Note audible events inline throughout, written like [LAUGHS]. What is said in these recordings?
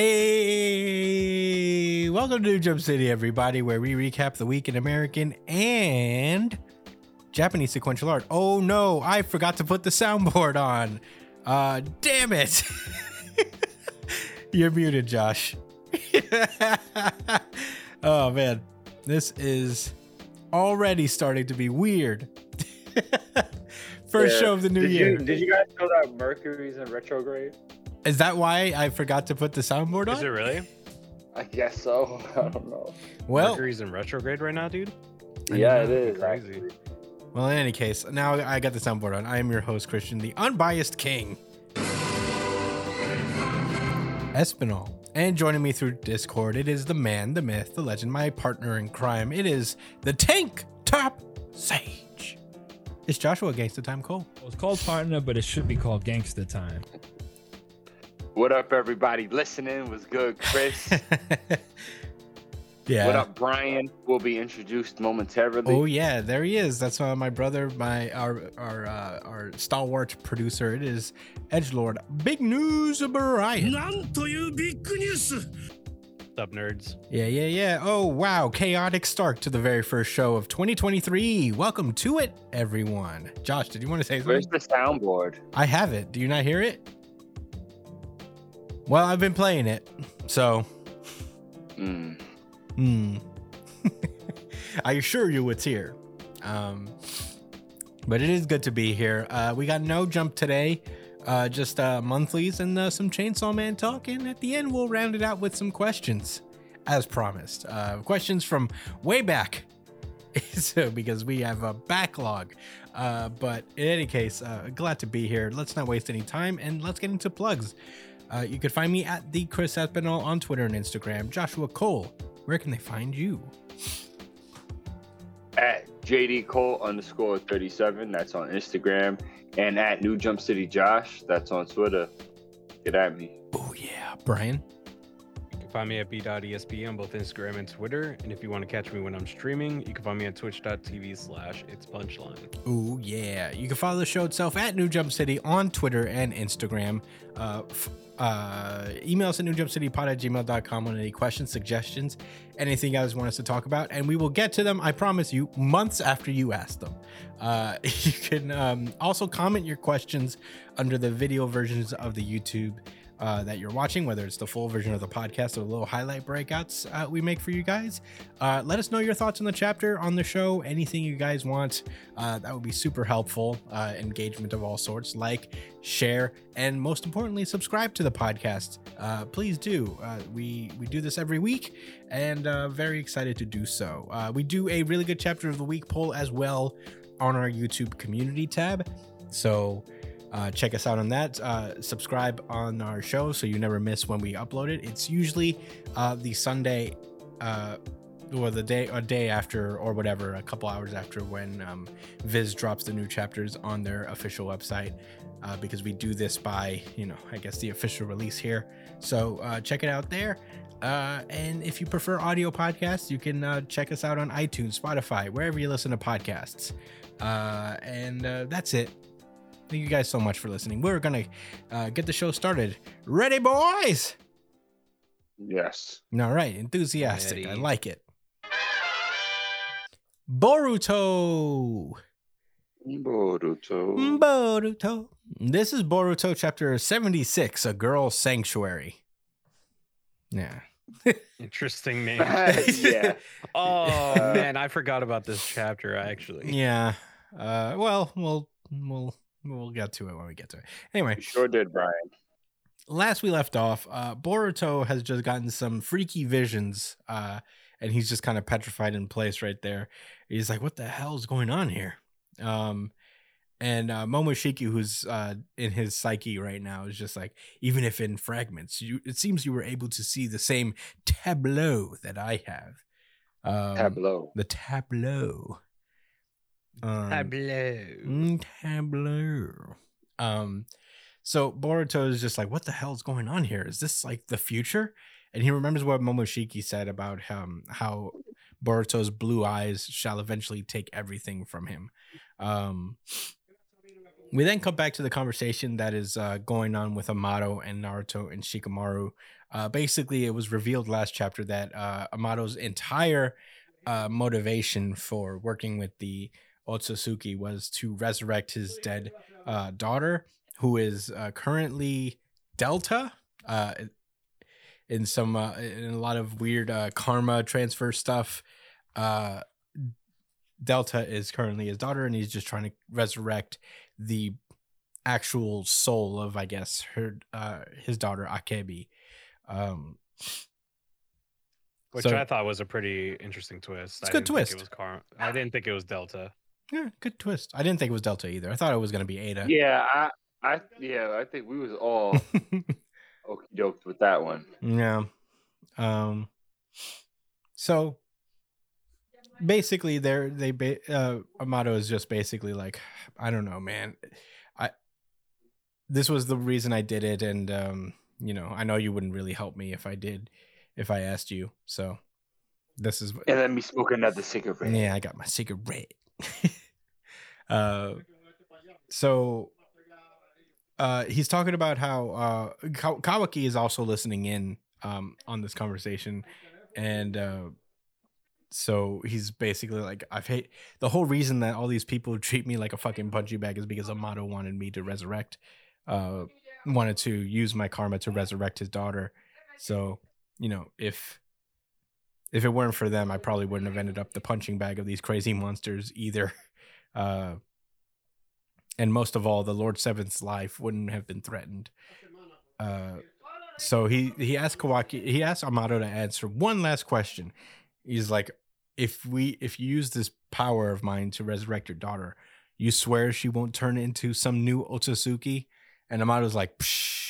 Hey, welcome to New Jump City, everybody, where we recap the week in American and Japanese sequential art. Oh no, I forgot to put the soundboard on. Uh, damn it. [LAUGHS] You're muted, Josh. [LAUGHS] oh man, this is already starting to be weird. [LAUGHS] First Yeah. show of the new did year. You, did you guys know that Mercury's in retrograde? Is that why I forgot to put the soundboard on? Is it really? I guess so. [LAUGHS] I don't know. Well, Mercury's in retrograde right now, dude. I yeah, it is. Crazy. actually. Well, in any case, now I got the soundboard on. I am your host, Christian, the unbiased king. Espinal. And joining me through Discord, it is the man, the myth, the legend, my partner in crime. It is the tank top sage. It's Joshua Gangsta Time Cole. Well, it's called partner, but it should be called gangster time. What up, everybody? Listening was good, Chris. [LAUGHS] yeah. What up, Brian? Will be introduced momentarily. Oh yeah, there he is. That's uh, my brother, my our our uh, our stalwart producer. It is Edge Lord. Big news, Brian. なんというビッグニュース What's up, nerds? Yeah, yeah, yeah. Oh, wow. Chaotic start to the very first show of 2023. Welcome to it, everyone. Josh, did you want to say Where's something? the soundboard? I have it. Do you not hear it? Well, I've been playing it. So, Mm. hmm. [LAUGHS] I assure you it's here. Um, but it is good to be here. Uh, we got no jump today. Uh, just uh, monthlies and uh, some Chainsaw Man talk. And at the end, we'll round it out with some questions, as promised. Uh, questions from way back. [LAUGHS] so, because we have a backlog. Uh, but in any case, uh, glad to be here. Let's not waste any time and let's get into plugs. Uh, you can find me at the Chris Espinal on Twitter and Instagram. Joshua Cole, where can they find you? At JD Cole underscore 37. That's on Instagram. And at New Jump City Josh. That's on Twitter. Get at me. Oh yeah, Brian. You can find me at b.esp on both Instagram and Twitter. And if you want to catch me when I'm streaming, you can find me at twitch.tv slash it's punchline. Oh yeah, you can follow the show itself at New Jump City on Twitter and Instagram. Uh, f- uh, email us at newjumpcitypod at gmail.com on any questions, suggestions, anything you guys want us to talk about, and we will get to them. I promise you, months after you ask them. Uh, [LAUGHS] you can um, also comment your questions under the video versions of the YouTube uh, that you're watching, whether it's the full version of the podcast or the little highlight breakouts uh, we make for you guys. Uh, let us know your thoughts on the chapter, on the show, anything you guys want. Uh, that would be super helpful. Uh, engagement of all sorts. Like, share, and most importantly, subscribe to the podcast. Uh, please do. We we do this every week, and very excited to do so. We do a really good chapter of the week poll as well on our YouTube community tab. So uh, check us out on that. Uh, subscribe on our show so you never miss when we upload it. It's usually uh, the Sunday uh, or the day or day after or whatever, a couple hours after when um, Viz drops the new chapters on their official website. Uh, because we do this by, you know, I guess the official release here. So uh, check it out there. Uh, and if you prefer audio podcasts, you can uh, check us out on iTunes, Spotify, wherever you listen to podcasts. Uh, and uh, that's it. Thank you guys so much for listening. We're gonna uh, get the show started. Ready, boys? Yes. All right, enthusiastic. I like it. Boruto. Boruto. Boruto. This is Boruto chapter 76, A Girl Sanctuary. Yeah. [LAUGHS] Interesting name. [LAUGHS] yeah. [LAUGHS] oh, man, I forgot about this chapter, actually. Yeah. Uh, well, we'll we'll we'll get to it when we get to it. Anyway, You sure did, Brian. last we left off, uh, Boruto has just gotten some freaky visions, uh, and he's just kind of petrified in place right there. He's like, "What the hell is going on here?" Um, and uh, Momoshiki, who's uh, in his psyche right now, is just like, even if in fragments, you it seems you were able to see the same tableau that I have. Um, Tableau. The tableau. Um, Tableau. Mm, tableau. Um, so Boruto is just like, what the hell is going on here? Is this like the future? And he remembers what Momoshiki said about um, how Boruto's blue eyes shall eventually take everything from him. Um, we then come back to the conversation that is uh, going on with Amato and Naruto and Shikamaru. Uh, basically, it was revealed last chapter that uh, Amato's entire uh, motivation for working with the Otsutsuki was to resurrect his dead uh, daughter, who is uh, currently Delta. Uh, in some uh, in a lot of weird uh, karma transfer stuff. Uh, Delta is currently his daughter, and he's just trying to resurrect the actual soul of, I guess, her uh, his daughter Akebi. Um, Which So- I thought was a pretty interesting twist. It's I a good twist. It was Car- I didn't think it was Delta. Yeah, good twist. I didn't think it was Delta either. I thought it was gonna be Ada. Yeah, I, I, yeah, I think we was all [LAUGHS] okey doked with that one. Yeah. Um so basically they're they ba- uh Amato is just basically like I don't know, man. I this was the reason I did it and um you know, I know you wouldn't really help me if I did if I asked you. So this is And then me smoking another cigarette. yeah, I got my cigarette. [LAUGHS] uh, so uh, he's talking about how uh, Kawaki is also listening in um, on this conversation, and uh, so he's basically like, "I've hate the whole reason that all these people treat me like a fucking punching bag is because Amato wanted me to resurrect, uh, wanted to use my karma to resurrect his daughter. So you know, if if it weren't for them, I probably wouldn't have ended up the punching bag of these crazy monsters either. [LAUGHS] Uh, and most of all, the Lord Seventh's life wouldn't have been threatened. Uh, so he he asked Kawaki, he asked Amato to answer one last question. He's like, if we if you use this power of mine to resurrect your daughter, you swear she won't turn into some new Otsutsuki? And Amato's like, Psh,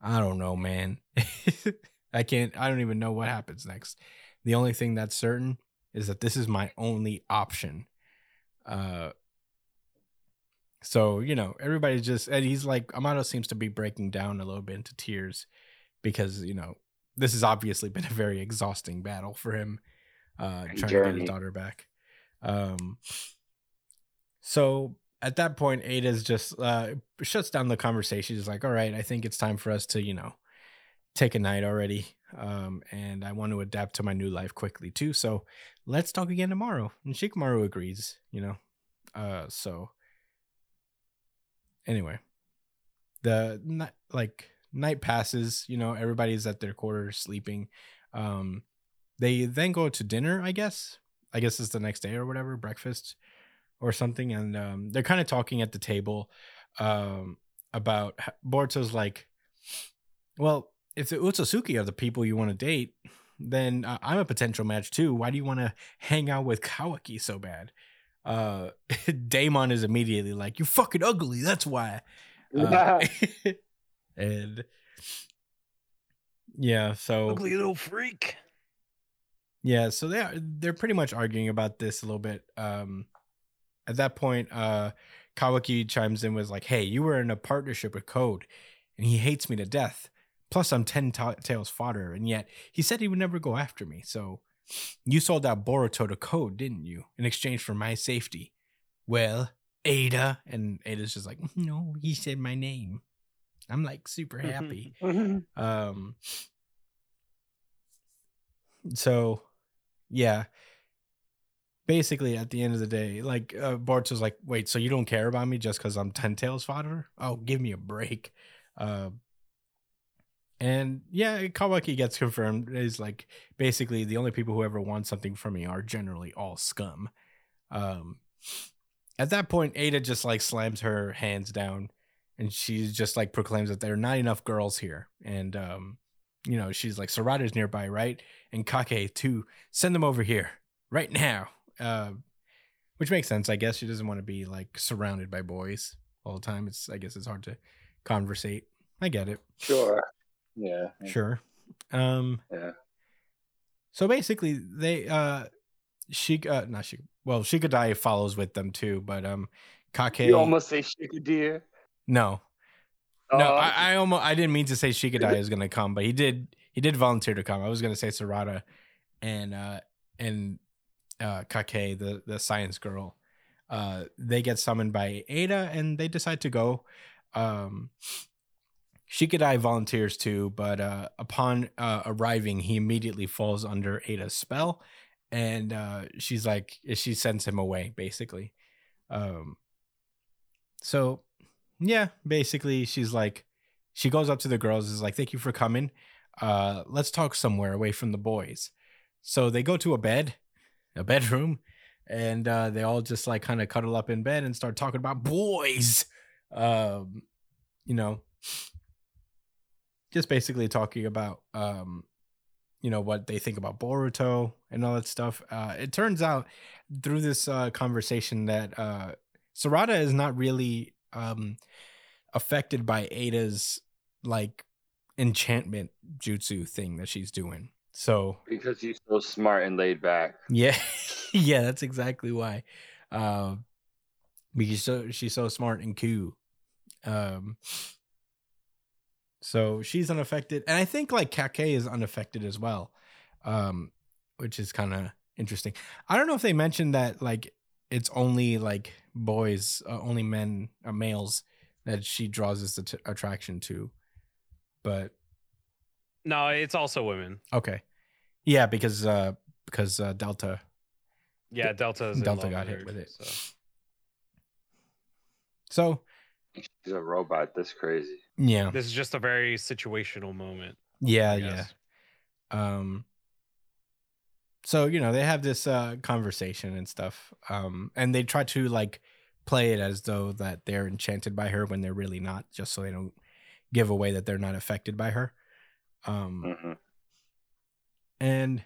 I don't know, man. [LAUGHS] I can't. I don't even know what happens next. The only thing that's certain is that this is my only option. Uh. So you know, everybody just and he's like Amato seems to be breaking down a little bit into tears because you know this has obviously been a very exhausting battle for him, uh, trying to get his daughter back. Um. So at that point, Ada's just uh, shuts down the conversation. She's like, "All right, I think it's time for us to, you know, take a night already. Um, and I want to adapt to my new life quickly too. So let's talk again tomorrow." And Shikamaru agrees. You know, uh, so anyway, the ni- like night passes. You know, everybody's at their quarters sleeping. Um, they then go to dinner. I guess. I guess it's the next day or whatever, breakfast or something, and um, they're kind of talking at the table um, about Boruto's like, well, if the Otsutsuki are the people you want to date, then uh, I'm a potential match too. Why do you want to hang out with Kawaki so bad? Uh, [LAUGHS] Daemon is immediately like, "You fucking ugly. That's why." Uh, [LAUGHS] [LAUGHS] and yeah, so Ugly little freak. yeah, so they are they're pretty much arguing about this a little bit. Um at that point, uh Kawaki chimes in was like, "Hey, you were in a partnership with Code, and he hates me to death. Plus, I'm ten ta- tails fodder, and yet he said he would never go after me. So, you sold out Boruto to Code, didn't you, in exchange for my safety? Well, Ada, and Ada's just like, no, he said my name. I'm like super happy. Um so yeah. Basically at the end of the day, like uh Boruto's like, wait, so you don't care about me just because I'm ten tails fodder? Oh, give me a break. Uh and yeah, Kawaki gets confirmed is like basically the only people who ever want something from me are generally all scum. Um at that point, Ada just like slams her hands down and she just like proclaims that there are not enough girls here. And um, you know, she's like, Sarada's nearby, right? And Kakei too. Send them over here right now. Uh, which makes sense, I guess. She doesn't want to be like surrounded by boys all the time. It's I guess it's hard to conversate. I get it. Sure. Yeah. Sure. Um Yeah. so basically they uh she uh not she well Shikadai follows with them too, but um Kakei. You almost say Shikadeer. no, no, Oh, I, I almost I didn't mean to say Shikadai is gonna come, but he did he did volunteer to come. I was gonna say Sarada and uh and uh Kakei, the the science girl. Uh they get summoned by Ada and they decide to go. Um Shikadai volunteers too, but uh upon uh arriving, he immediately falls under Ada's spell and uh she's like she sends him away basically. Um so yeah, basically she's like she goes up to the girls is like thank you for coming. Uh let's talk somewhere away from the boys. So they go to a bed, a bedroom, and uh they all just like kind of cuddle up in bed and start talking about boys. Um you know, just basically talking about um you know what they think about Boruto and all that stuff. Uh it turns out through this uh conversation that uh Sarada is not really um affected by Ada's like enchantment jutsu thing that she's doing. So because he's so smart and laid back. yeah, [LAUGHS] yeah, that's exactly why. Um, because so she's so smart and cool. Um, so she's unaffected, and I think like Kakei is unaffected as well, um, which is kind of interesting. I don't know if they mentioned that like it's only like boys, uh, only men, uh, males that she draws this att- attraction to, but No, it's also women. okay, yeah, because uh, because uh, Delta Yeah, Delta Delta got hit her, with it. So. So She's a robot. That's crazy. Yeah, This is just a very situational moment. yeah, yeah. Um. So you know they have this uh conversation and stuff, um, and they try to like play it as though that they're enchanted by her when they're really not, just so they don't give away that they're not affected by her. Um, hmm and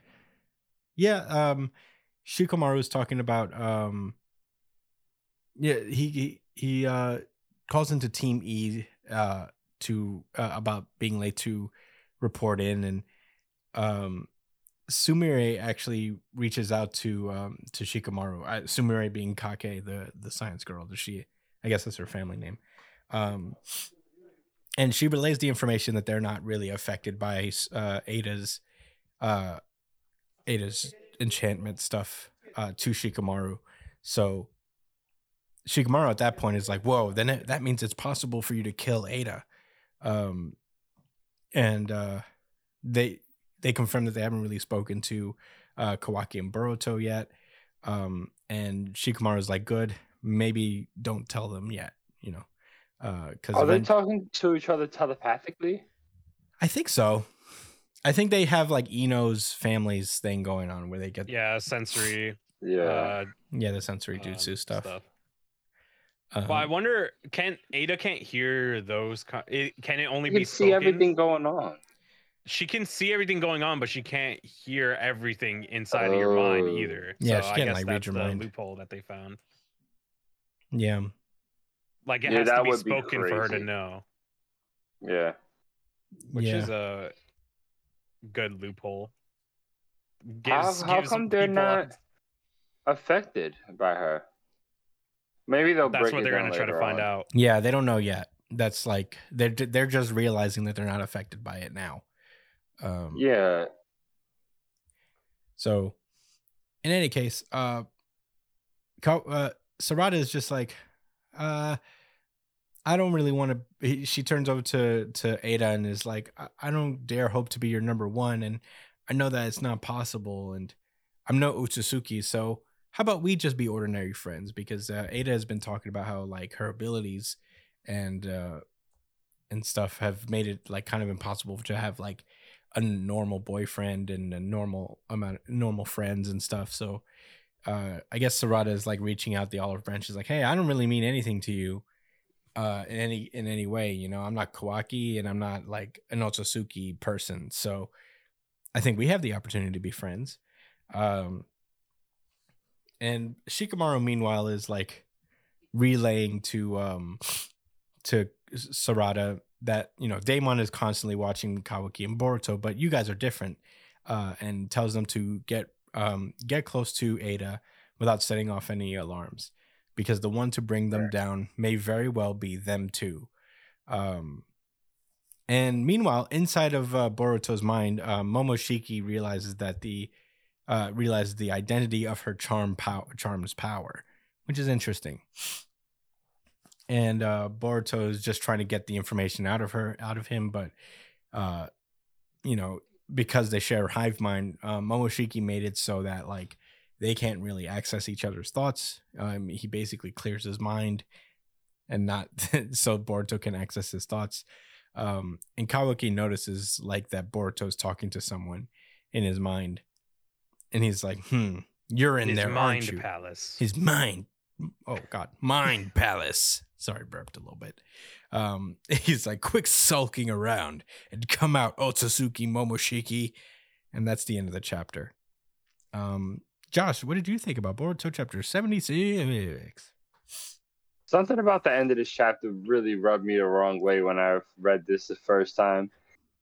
yeah um shikamaru is talking about um yeah he he, he uh calls into team e uh to uh, about being late to report in and um sumire actually reaches out to um to shikamaru uh, sumire being kakei the the science girl Does she i guess that's her family name um and she relays the information that they're not really affected by uh ada's uh Ada's enchantment stuff uh to Shikamaru. So Shikamaru at that point is like, "Whoa, then it, that means it's possible for you to kill Ada." Um and uh they they confirm that they haven't really spoken to uh Kawaki and Boruto yet. Um and Shikamaru's like, "Good, maybe don't tell them yet, you know." Uh cuz Are they talking to each other telepathically? I think so. I think they have like Ino's family's thing going on where they get yeah, Yeah, sensory. Yeah. Uh, the sensory um, jutsu stuff. But I Um, wonder, can Ada can't hear those? co- It, can it only you be see spoken? everything going on. She can see everything going on, but she can't hear everything inside of your mind Oh. either. Yeah, so she I can't, guess like, read that's your the mind. loophole that they found. yeah, Like it Yeah, has to be would be spoken for her to know, Yeah. which yeah. is a good loophole. How, Gives- how gives come they're people a- not affected by her? Maybe they'll That's break what they're gonna try to find on. out. yeah, they don't know yet. That's like they're they're just realizing that they're not affected by it now. Um, Yeah. So, in any case, uh, Ka- uh Sarada is just like, uh, I don't really want to. She turns over to to Ada and is like, I, I don't dare hope to be your number one, and I know that it's not possible, and I'm no Otsutsuki, so how about we just be ordinary friends? Because uh, Ada has been talking about how like her abilities and uh and stuff have made it like kind of impossible to have like a normal boyfriend and a normal amount normal friends and stuff. So uh I guess Sarada is like reaching out the olive branch is like, hey, I don't really mean anything to you uh in any in any way. You know, I'm not Kawaki and I'm not like an Otsutsuki person. So I think we have the opportunity to be friends. Um and Shikamaru meanwhile is like relaying to um to Sarada that you know Daemon is constantly watching Kawaki and Boruto, but you guys are different, uh, and tells them to get um, get close to Ada without setting off any alarms. because the one to bring them down may very well be them too. Um, and meanwhile, inside of uh, Boruto's mind, uh, Momoshiki realizes that the uh, realizes the identity of her charm pow- charm's power, which is interesting. And uh, Boruto is just trying to get the information out of her, out of him, but uh, you know, because they share hive mind, uh, Momoshiki made it so that like they can't really access each other's thoughts. Um, he basically clears his mind, and not [LAUGHS] so Boruto can access his thoughts. Um, and Kawaki notices like that Boruto's talking to someone in his mind, and he's like, "Hmm, you're in His there, mind aren't you?" palace. his mind oh god mind palace. Sorry burped a little bit. Um [LAUGHS] he's like quick sulking around and come out otsutsuki momoshiki. And that's the end of the chapter. Um josh what did you think about boruto chapter 76 Something about the end of this chapter really rubbed me the wrong way when I read this the first time,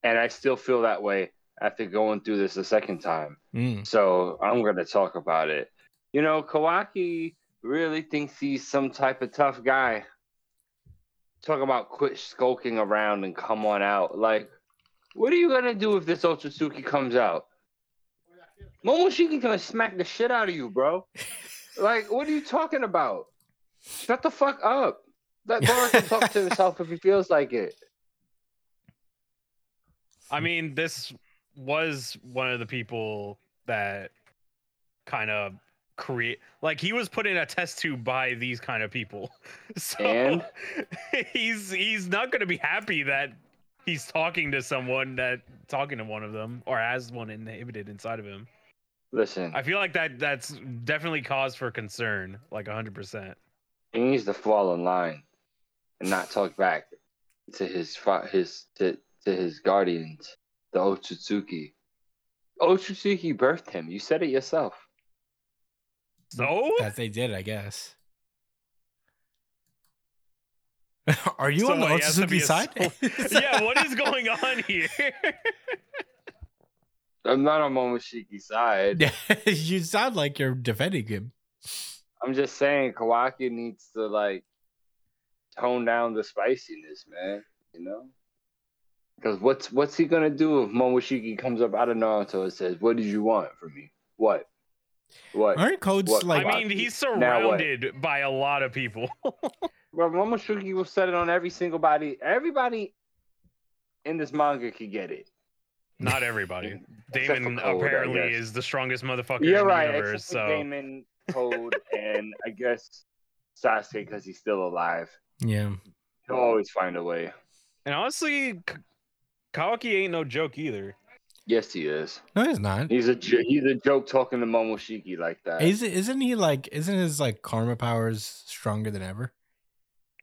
and I still feel that way after going through this a second time. Mm, So I'm going to talk about it. You know, Kawaki really thinks he's some type of tough guy. Talk about quit skulking around and come on out. Like, what are you going to do if this Otsutsuki comes out? Momoshiki gonna smack the shit out of you, bro. [LAUGHS] like, what are you talking about? Shut the fuck up. Let Boruto talk to himself if he feels like it. I mean, this was one of the people that kind of create like he was put in a test tube by these kind of people. [LAUGHS] So And? [LAUGHS] he's he's not going to be happy that he's talking to someone that talking to one of them or has one inhibited inside of him. Listen, I feel like that that's definitely cause for concern, like 100%. he needs to fall in line and not talk back to his his to, to his guardians, the Otsutsuki. Otsutsuki birthed him. You said it yourself. So that they did i guess [LAUGHS] are you So on the what, he has to be otsutsuki side soul- [LAUGHS] yeah, what is going on here? I'm not on Momoshiki's side. [LAUGHS] you sound like you're defending him I'm just saying Kawaki needs to like tone down the spiciness, man. You know? Because what's what's he gonna do if Momoshiki comes up out of Naruto and says, "What did you want from me? What? What?" aren't codes What- like I mean, he's surrounded by a lot of people. [LAUGHS] Well, Momoshiki will set it on every single body. Everybody in this manga could get it. Not everybody. [LAUGHS] Daemon Code, apparently is the strongest motherfucker You're in right, the universe. So Daemon, Code, [LAUGHS] and I guess Sasuke because he's still alive. yeah He'll always find a way. and honestly, K- Kawaki ain't no joke either. Yes, he is. no he's not He's a jo- he's a joke talking to Momoshiki like that. Is it, isn't he like isn't his like karma powers stronger than ever?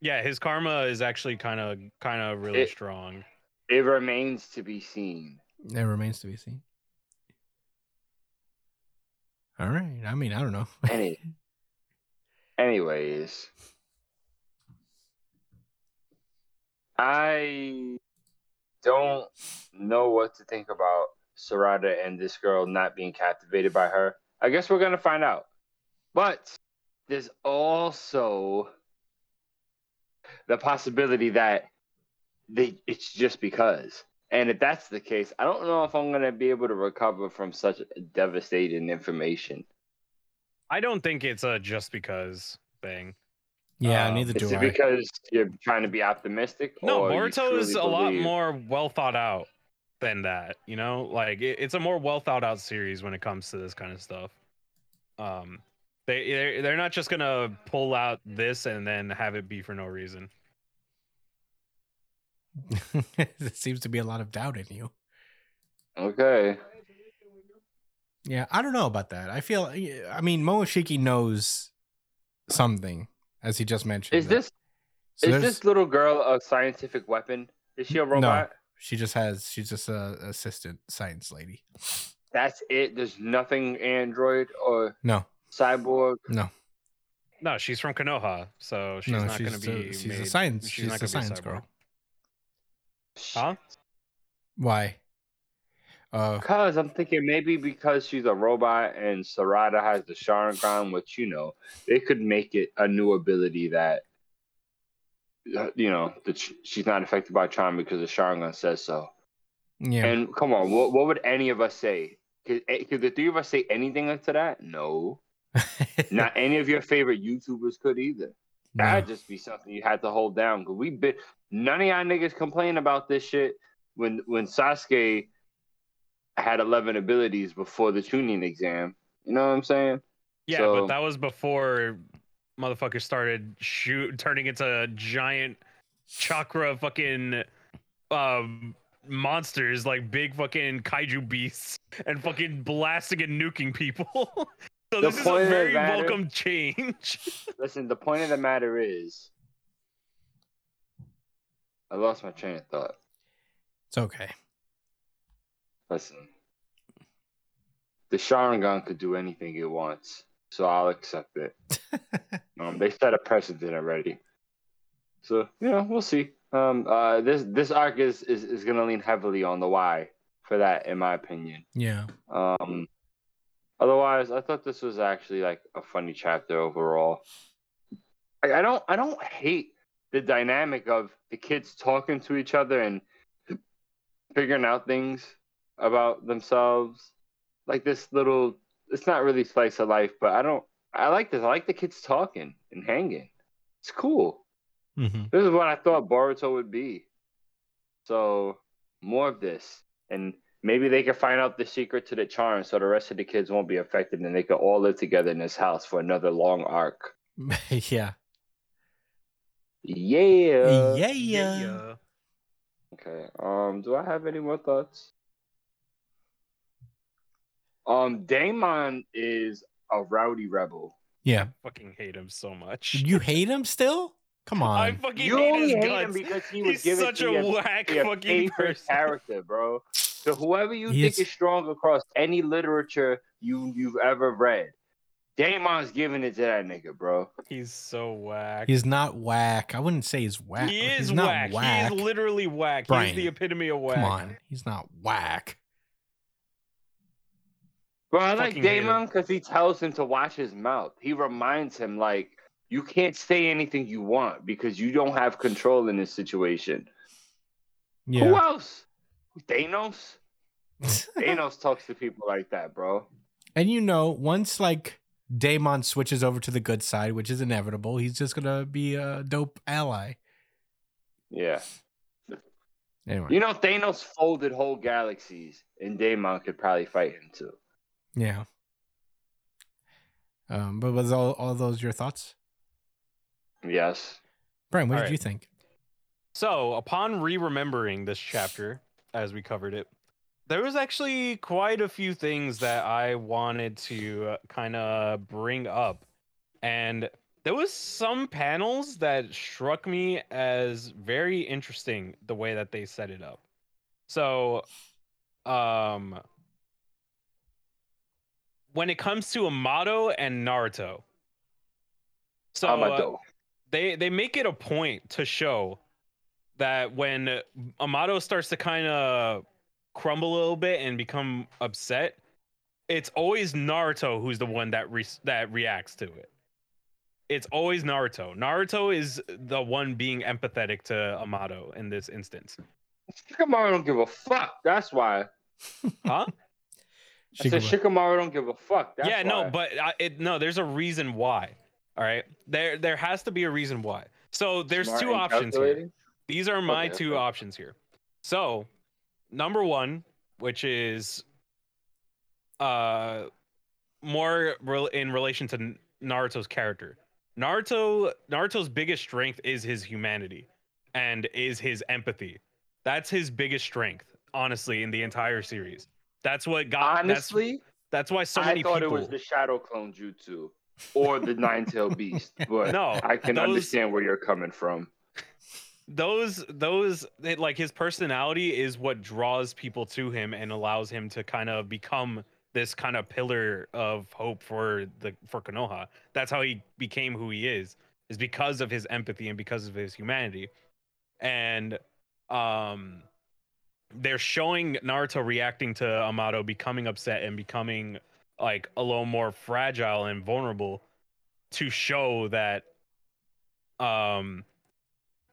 Yeah, his karma is actually kind of kind of really It- strong. It remains to be seen. It remains to be seen. All right. I mean, I don't know. Any, [LAUGHS] anyways, I don't know what to think about Sarada and this girl not being captivated by her. I guess we're gonna find out. But there's also the possibility that they it's just because. And if that's the case, I don't know if I'm gonna be able to recover from such devastating information. I don't think it's a just because thing. Yeah, Um, neither Is do it because you're trying to be optimistic? No, or Boruto is truly a lot more well thought out than that. You know, like it, it's a more well thought out series when it comes to this kind of stuff. Um, they they're, they're not just gonna pull out this and then have it be for no reason. [LAUGHS] there seems to be a lot of doubt in you. Okay. Yeah, I don't know about that. I feel. I mean, Momoshiki knows something, as he just mentioned. Is this so is this little girl a scientific weapon? Is she a robot? No, She just has. She's just a assistant science lady. That's it. There's nothing android or No, cyborg. no, No, she's from Konoha, so she's no. not she's gonna be. a, she's a science. she's She's, not a gonna be science girl. Huh? Why? Uh, Cause I'm thinking maybe because she's a robot and Sarada has the Sharingan, which you know they could make it a new ability that uh, you know that she's not affected by charm because the Sharingan says so. yeah. And come on, what what would any of us say? Could, eh, could the three of us say anything to that? No. [LAUGHS] Not any of your favorite YouTubers could either. That'd just be something you had to hold down. Cause we been none of y'all niggas complain about this shit when when Sasuke had eleven abilities before the Chunin exam. You know what I'm saying? Yeah, So- but that was before motherfuckers started shoot turning into giant chakra fucking um monsters like big fucking kaiju beasts and fucking blasting and nuking people. [LAUGHS] so this is a point of the very matter- welcome change. [LAUGHS] Listen, the point of the matter is, I lost my train of thought. it's okay. Listen, the Sharingan could do anything it wants, so I'll accept it. [LAUGHS] um, they set a precedent already, so you know we'll see. Um, uh, this this arc is is, is going to lean heavily on the why for that, in my opinion. Yeah. Um, otherwise, I thought this was actually like a funny chapter overall. I, I don't I don't hate the dynamic of the kids talking to each other and figuring out things about themselves. Like this little, it's not really slice of life, but I don't. I like this. I like the kids talking and hanging. It's cool. hmm This is what I thought Boruto would be. So more of this, and maybe they can find out the secret to the charm, so the rest of the kids won't be affected, and they can all live together in this house for another long arc. [LAUGHS] yeah. yeah. Yeah. yeah. Okay. Um. Do I have any more thoughts? Um. Daemon is a rowdy rebel. Yeah. I fucking hate him so much. You hate him still? Come on. I fucking You hate his hate him because he was He's given such to a you whack be a fucking favorite [LAUGHS] person. character, bro. So whoever you He think is- is strong across any literature you you've ever read, Daemon's giving it to that nigga, bro. He's so whack. He's not whack. I wouldn't say he's whack. he he's is not whack. whack. He is literally whack. Brian, He's the epitome of whack. Come on. He's not whack. Bro, I like Daemon because he tells him to watch his mouth. He reminds him like you can't say anything you want because you don't have control in this situation. Who else? Thanos. [LAUGHS] Thanos talks to people like that, bro. and you know, once like Daemon switches over to the good side, which is inevitable, he's just gonna be a dope ally. Yeah. Anyway. You know, Thanos folded whole galaxies, and Daemon could probably fight him too. Yeah. Um, but was all, all those your thoughts? Yes. Brian, what All did right. you think? So, upon re-remembering this chapter, as we covered it, there was actually quite a few things that I wanted to kind of bring up, and there was some panels that struck me as very interesting the way that they set it up. So, um, when it comes to Amato and Naruto, so uh, Amado. they they make it a point to show that when Amato starts to kind of crumble a little bit and become upset, it's always Naruto who's the one that re- that reacts to it. It's always Naruto. Naruto is the one being empathetic to Amato in this instance. Shikamaru don't give a fuck. That's why. Huh? [LAUGHS] I said Shikamaru. Shikamaru don't give a fuck. That's yeah, no, why. but uh, it no, there's a reason why. All right, there there has to be a reason why. So there's Smart two options here. These are my Okay, two okay. options here. So, number one, which is uh more rel- in relation to Naruto's character. Naruto Naruto's biggest strength is his humanity and is his empathy. That's his biggest strength, honestly, in the entire series. That's what got Honestly, that's, why so I many thought people it was the Shadow Clone Jutsu or the Nine Tailed Beast, [LAUGHS] but No, I can those- understand where you're coming from. those those it, like his personality is what draws people to him and allows him to kind of become this kind of pillar of hope for the for Konoha. That's how he became who he is is because of his empathy and because of his humanity. And um they're showing Naruto reacting to Amato becoming upset and becoming like a little more fragile and vulnerable to show that um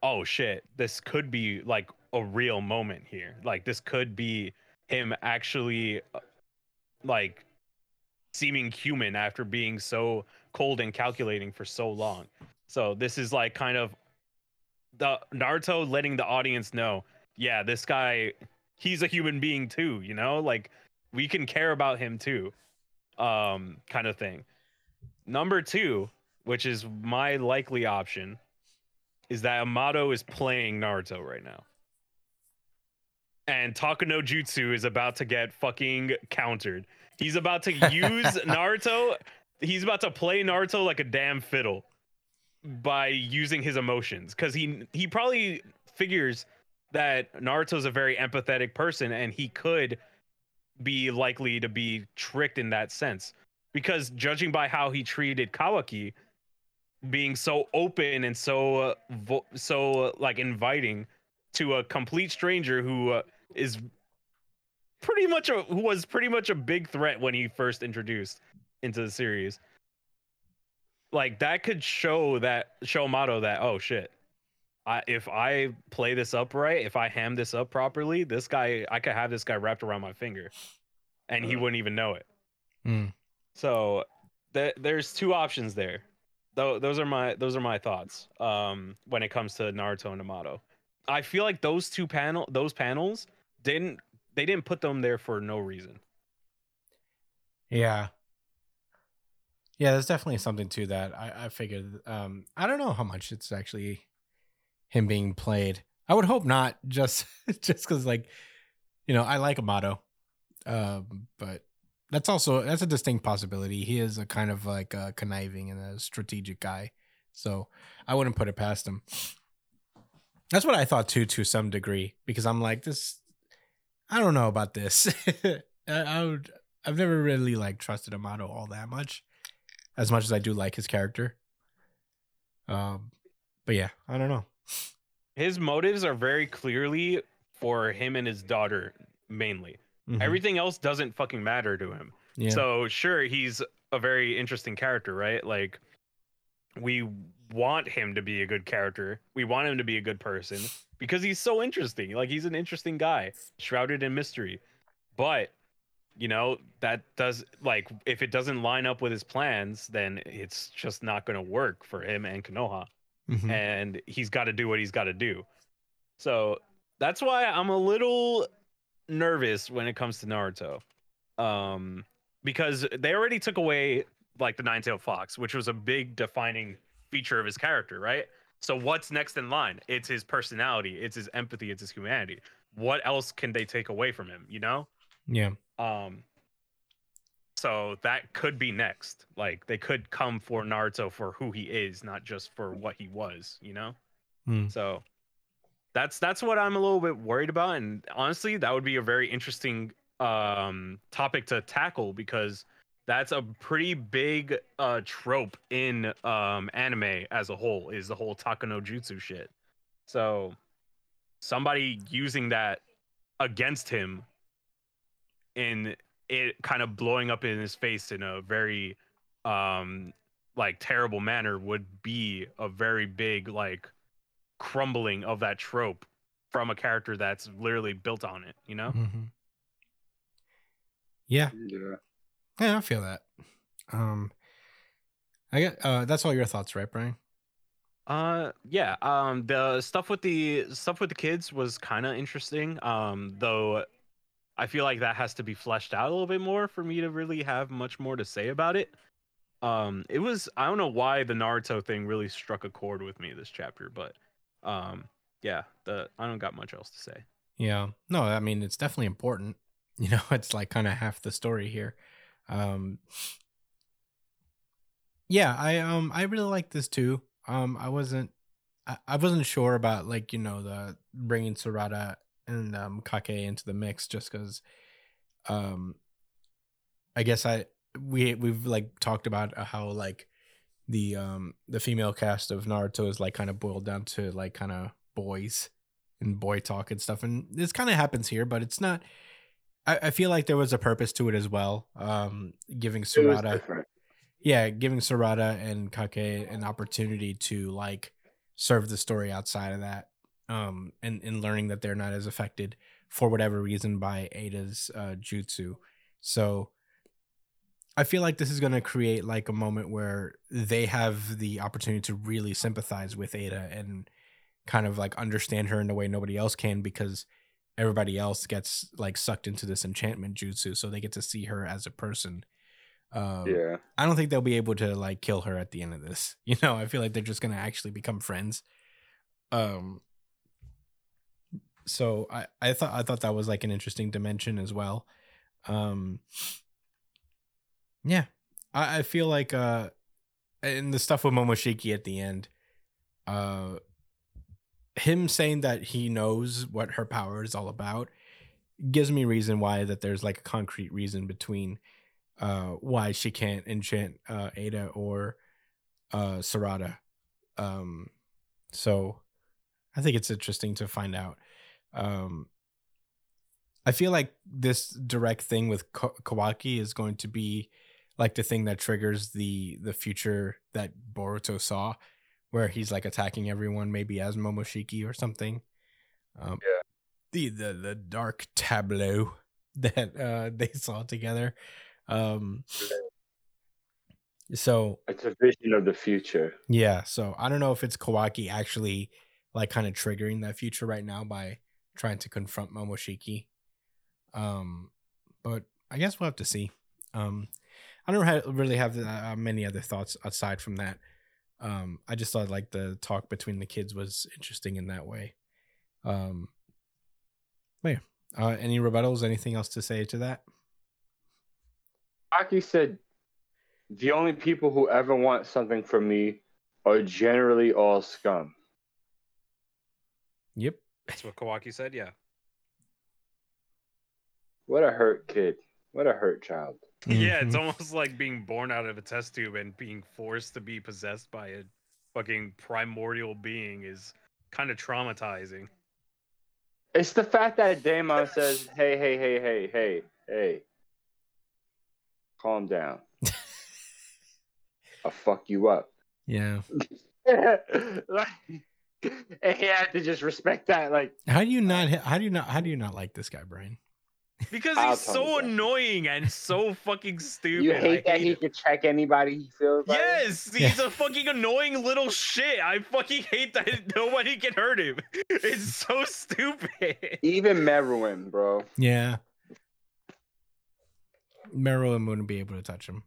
oh shit this could be like a real moment here. Like this could be him actually uh, like seeming human after being so cold and calculating for so long. So this is like kind of the Naruto letting the audience know yeah this guy he's a human being too you know like we can care about him too um kind of thing number 2 which is my likely option is that Amato is playing Naruto right now. And Talk no Jutsu is about to get fucking countered. He's about to use [LAUGHS] Naruto. He's about to play Naruto like a damn fiddle by using his emotions cuz he he probably figures that Naruto's a very empathetic person and he could be likely to be tricked in that sense because judging by how he treated Kawaki, being so open and so uh, vo- so uh, like inviting to a complete stranger who uh, is pretty much a who was pretty much a big threat when he first introduced into the series. Like that could show that show Amato that oh shit. I, if I play this up right, if I ham this up properly, this guy I could have this guy wrapped around my finger, and he wouldn't even know it. Mm. So th- there's two options there. Tho- those are my those are my thoughts um, when it comes to Naruto and Amato. I feel like those two panel those panels didn't they didn't put them there for no reason. Yeah. Yeah, there's definitely something to that. I, I figured um I don't know how much it's actually him being played. I would hope not, just [LAUGHS] just because like, you know, I like Amato. Um, but that's also that's a distinct possibility. He is a kind of like a conniving and a strategic guy. So I wouldn't put it past him. That's what I thought too, to some degree, because I'm like this. I don't know about this. [LAUGHS] I, I would. I've never really like trusted Amato all that much, as much as I do like his character. Um, but yeah, I don't know. His motives are very clearly for him and his daughter mainly. Mhm. Everything else doesn't fucking matter to him. yeah. So sure, he's a very interesting character, right? Like we want him to be a good character. We want him to be a good person because he's so interesting. Like he's an interesting guy, shrouded in mystery. But you know, that does like if it doesn't line up with his plans, then it's just not going to work for him and Konoha Mhm. and he's got to do what he's got to do. So that's why I'm a little nervous when it comes to Naruto, um, because they already took away like the nine-tailed fox, which was a big defining feature of his character, right? So what's next in line? It's his personality, it's his empathy, it's his humanity. What else can they take away from him? You know? yeah. Um, so that could be next. Like they could come for Naruto for who he is, not just for what he was. You know. Hmm. So that's that's what I'm a little bit worried about, and honestly, that would be a very interesting um topic to tackle because that's a pretty big uh trope in um anime as a whole is the whole Talk no Jutsu shit. So somebody using that against him in it kind of blowing up in his face in a very um like terrible manner would be a very big like crumbling of that trope from a character that's literally built on it, you know? Mhm. Yeah. Yeah. Yeah, I feel that. Um, I get. Uh, that's all your thoughts, right, Brian? Uh yeah, um the stuff with the stuff with the kids was kind of interesting. Um though I feel like that has to be fleshed out a little bit more for me to really have much more to say about it. Um it was I don't know why the Naruto thing really struck a chord with me this chapter, but um yeah, the I don't got much else to say. Yeah. No, I mean it's definitely important. [LAUGHS] You know, it's like kind of half the story here. Um Yeah, I um I really like this too. Um I wasn't I, I wasn't sure about like, you know, the bringing Sarada and um Kakei into the mix just cuz um I guess I we we've like talked about uh, how like the um the female cast of Naruto is like kind of boiled down to like kind of boys and boy talk and stuff. And this kind of happens here, but it's not. I, I feel like there was a purpose to it as well. Um, giving Sarada, yeah, giving Sarada and Kakei an opportunity to like serve the story outside of that. Um, and, and learning that they're not as affected for whatever reason by Ada's uh, jutsu. So I feel like this is going to create like a moment where they have the opportunity to really sympathize with Ada and kind of like understand her in a way nobody else can because everybody else gets like sucked into this enchantment jutsu. So they get to see her as a person. Um, Yeah. I don't think they'll be able to like kill her at the end of this. [LAUGHS] You know, I feel like they're just gonna actually become friends. Um so I, I thought I thought that was like an interesting dimension as well. Um Yeah. I, I feel like uh and the stuff with Momoshiki at the end, uh him saying that he knows what her power is all about gives me reason why that there's like a concrete reason between uh why she can't enchant uh Ada or uh Sarada. Um so I think it's interesting to find out. Um I feel like this direct thing with Ka- Kawaki is going to be like the thing that triggers the the future that Boruto saw where he's like attacking everyone maybe as Momoshiki or something. Um Yeah. the the the dark tableau [LAUGHS] that uh they saw together. Um so It's a vision of the future. yeah, so I don't know if it's Kawaki actually like kind of triggering that future right now by trying to confront Momoshiki. Um, but I guess we'll have to see. Um, I don't ha- really have uh, many other thoughts aside from that. Um, I just thought like the talk between the kids was interesting in that way. Um, but yeah, uh, any rebuttals? Anything else to say to that? Aki said, "The only people who ever want something from me are generally all scum." Yep. That's what Kawaki said. Yeah. What a hurt kid. What a hurt child. Yeah, it's [LAUGHS] almost like being born out of a test tube and being forced to be possessed by a fucking primordial being is kind of traumatizing. It's the fact that Daemon says, "Hey, hey, hey, hey, hey, hey, calm down. [LAUGHS] I'll fuck you up." yeah. [LAUGHS] like, [LAUGHS] and he had to just respect that. Like, How do you not? How do you not? How do you not like this guy, Brian? Because he's so you that. annoying and so fucking stupid. you I hate that he it. could check anybody he feels like. Yes, he's a fucking annoying little shit. I fucking hate that [LAUGHS] nobody can hurt him. It's so stupid. Even Meruem, bro. Yeah. Meruem wouldn't be able to touch him.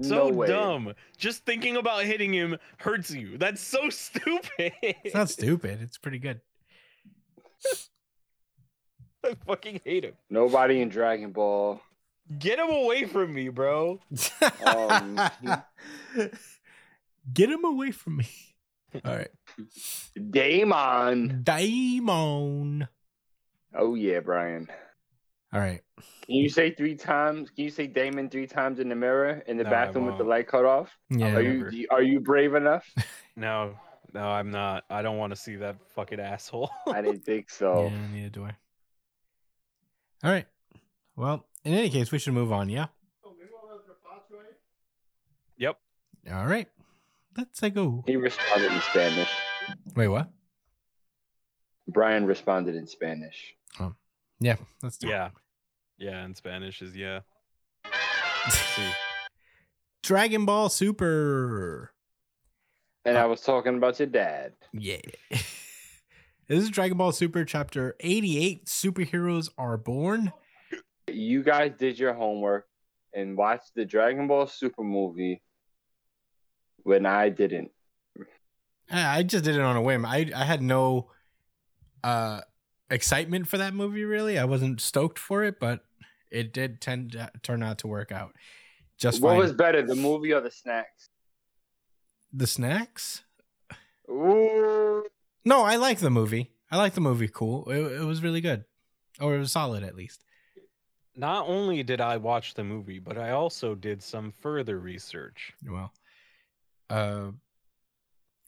So no dumb. Just thinking about hitting him hurts you. That's so [LAUGHS] stupid. It's not stupid. It's pretty good. I fucking hate him. Nobody in Dragon Ball. Get him away from me, bro. Um, [LAUGHS] Get him away from me. All right. Daemon. Daimon. Oh yeah, Brian. All right. Can you say three times? Can you say Daemon three times in the mirror in the No, bathroom with the light cut off? Yeah. Are you are you brave enough? [LAUGHS] No, no, I'm not. I don't want to see that fucking asshole. I didn't [LAUGHS] think so. Yeah, neither do I. All right. Well, in any case, we should move on. Yeah. yep. All right. Let's uh, go. He responded in Spanish. Wait, what? Brian responded in Spanish. Oh. Yeah. Let's do it. Yeah. Yeah, in Spanish is yeah. [LAUGHS] See. Dragon Ball Super. And Uh, I was talking about your dad. Yeah. [LAUGHS] this is Dragon Ball Super chapter 88 Superheroes Are Born. You guys did your homework and watched the Dragon Ball Super movie when I didn't. I I just did it on a whim. I I had no uh excitement for that movie really. I wasn't stoked for it, but it did tend to turn out to work out. Just what fine. was better, the movie or the snacks? the snacks? Ooh. No, I like the movie. I like the movie. Cool. It, it was really good, or it was solid at least. Not only did I watch the movie, but I also did some further research. Well, uh,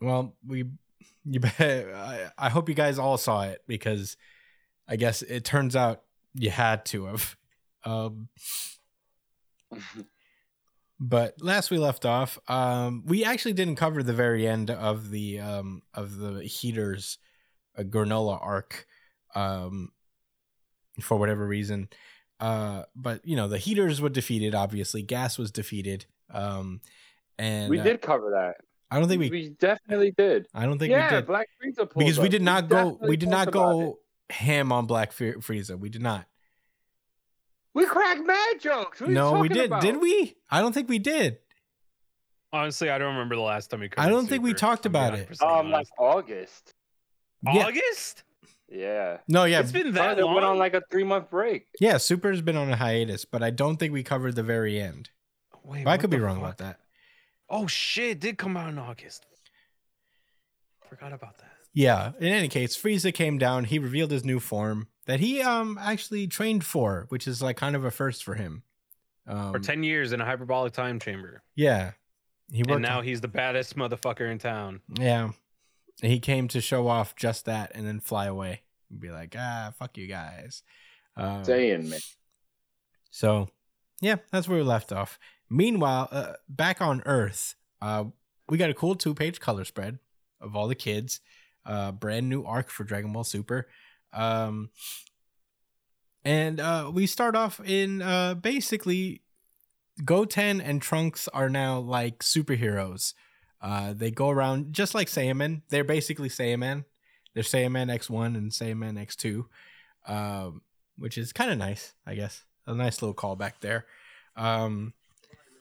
well, we you [LAUGHS] bet. I, I hope you guys all saw it because I guess it turns out you had to have. Um, [LAUGHS] but last we left off, um, we actually didn't cover the very end of the um, of the Heeters uh, Granolah arc um, for whatever reason. Uh, but you know the Heeters were defeated. Obviously, gas was defeated. Um, and we uh, did cover that. I don't think we. We definitely did. I don't think yeah, we did Black Frieza pulled because we up. did not go. We did not go ham on Black Fri- Frieza. We did not. We cracked mad jokes. What are you no, we talking did. about? Did we? I don't think we did. Honestly, I don't remember the last time we. I don't think we talked about it. Um, like. August. Yeah. August. Yeah. No, yeah, It's been that they long. went on like a three month break. yeah. Super's been on a hiatus, but I don't think we covered the very end. Wait, I could be wrong fuck? about that. Oh shit! It did come out in August. Forgot about that. Yeah. In any case, Frieza came down. He revealed his new form that he um actually trained for, which is like kind of a first for him. Um, For ten years in a hyperbolic time chamber, yeah. He worked and now he's the baddest motherfucker in town. Yeah. He came to show off just that and then fly away and be like, ah, fuck you guys. Um, Saying man. so, yeah, that's where we left off. Meanwhile, uh, back on Earth, uh, we got a cool two page color spread of all the kids. Uh, brand new arc for Dragon Ball Super. Um, and uh, we start off in uh, basically Goten and Trunks are now like superheroes. Uh, they go around just like Saiyaman. They're basically Saiyaman. They're Saiyaman X1 and Saiyaman X2, um, which is kind of nice, I guess. A nice little callback there. Um,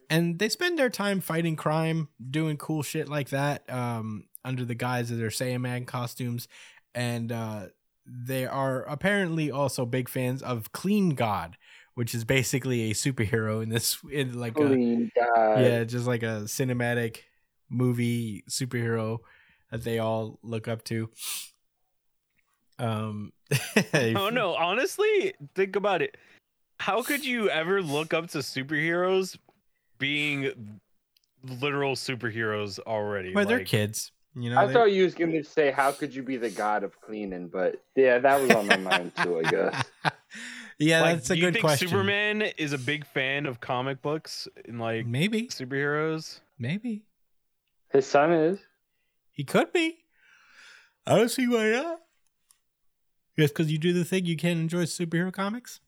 and they spend their time fighting crime, doing cool shit like that um, under the guise of their Saiyaman costumes. And uh, they are apparently also big fans of Clean God, which is basically a superhero in this, in like a, Clean guy. yeah, just like a cinematic movie superhero that they all look up to. Um, [LAUGHS] Oh no! Honestly, think about it. How could you ever look up to superheroes being literal superheroes already? Well, they're Like, kids, you know. I they- thought you was gonna say, "How could you be the god of cleaning?" But yeah, that was on my mind too. I guess. [LAUGHS] yeah, like, that's a do you good think question. Superman is a big fan of comic books and like maybe, superheroes? maybe His son is. he could be. I don't see why not. Just because you do the thing, you can't enjoy superhero comics.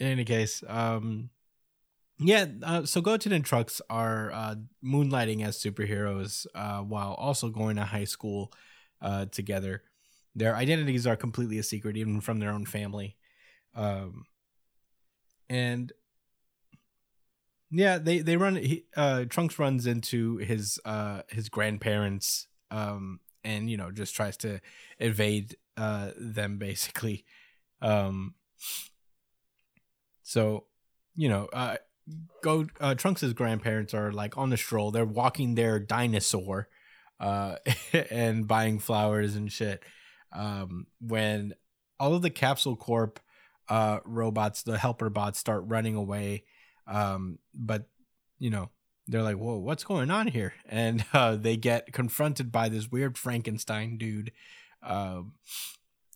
In any case, um, yeah. Uh, so Goten and Trunks are uh, moonlighting as superheroes uh, while also going to high school uh, together. Their identities are completely a secret, even from their own family. Um, and yeah, they they run. He, uh, Trunks runs into his uh his grandparents, um, and you know just tries to evade them basically. Um, so you know, uh, go uh, Trunks' grandparents are like on the stroll. They're walking their dinosaur, uh, [LAUGHS] and buying flowers and shit. Um, when all of the Capsule Corp uh robots, the helper bots, start running away um but you know they're like whoa what's going on here and uh they get confronted by this weird frankenstein dude um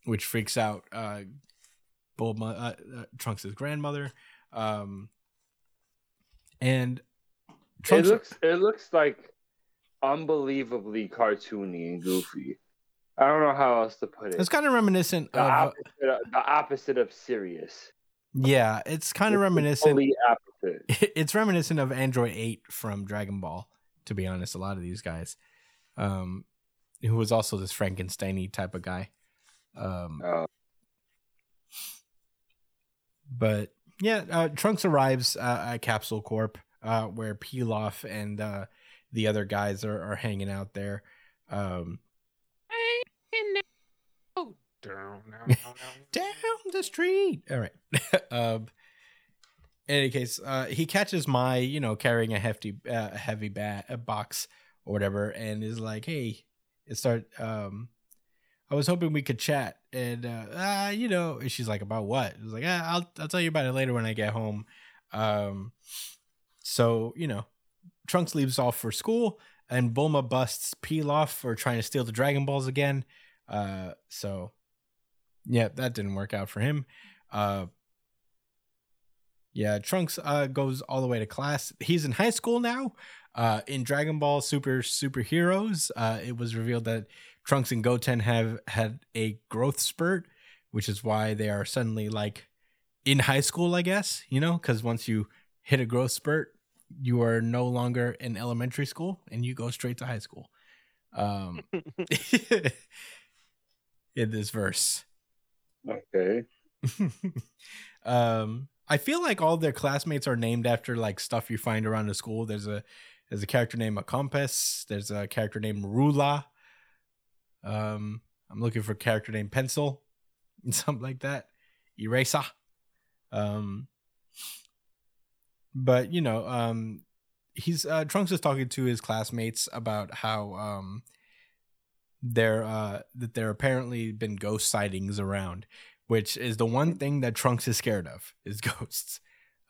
which freaks out uh Bulma, uh, uh trunks' grandmother um and It looks. It looks like unbelievably cartoony and goofy. I don't know how else to put it. it's kind of reminiscent the, of opposite of the opposite of serious. yeah it's kind of It's reminiscent opposite. [LAUGHS] it's reminiscent of Android 8 from Dragon Ball, to be honest, a lot of these guys. Um who was also this Frankenstein y type of guy. Um Oh, but yeah, uh, Trunks arrives uh, at Capsule Corp, uh, where Pilaf and uh, the other guys are, are hanging out there. Um, [LAUGHS] down the street. All right. [LAUGHS] um, in any case, uh, he catches Mai, you know, carrying a hefty, uh, heavy ba- a box or whatever, and is like, "Hey, it start." Um, I was hoping we could chat, and uh, ah, you know, and she's like, "About what?" I was like, ah, "I'll I'll tell you about it later when I get home." Um, so you know, Trunks leaves off for school, and Bulma busts Pilaf for trying to steal the Dragon Balls again. Uh, so yeah, that didn't work out for him. Uh, yeah, Trunks uh, goes all the way to class. He's in high school now. Uh, in Dragon Ball Super Superheroes, uh, it was revealed that Trunks and Goten have had a growth spurt, which is why they are suddenly like in high school, I guess, you know, because once you hit a growth spurt, you are no longer in elementary school and you go straight to high school. Um, [LAUGHS] [LAUGHS] in this verse. Okay. [LAUGHS] um, I feel like all their classmates are named after like stuff you find around the school. There's a there's a character named a compass. There's a character named Rula. Um, I'm looking for a character named Pencil, [LAUGHS] and something like that. Eraser. Um, but you know, um, he's uh, Trunks is talking to his classmates about how um, there uh, that there apparently been ghost sightings around, which is the one thing that Trunks is scared of is [LAUGHS] ghosts.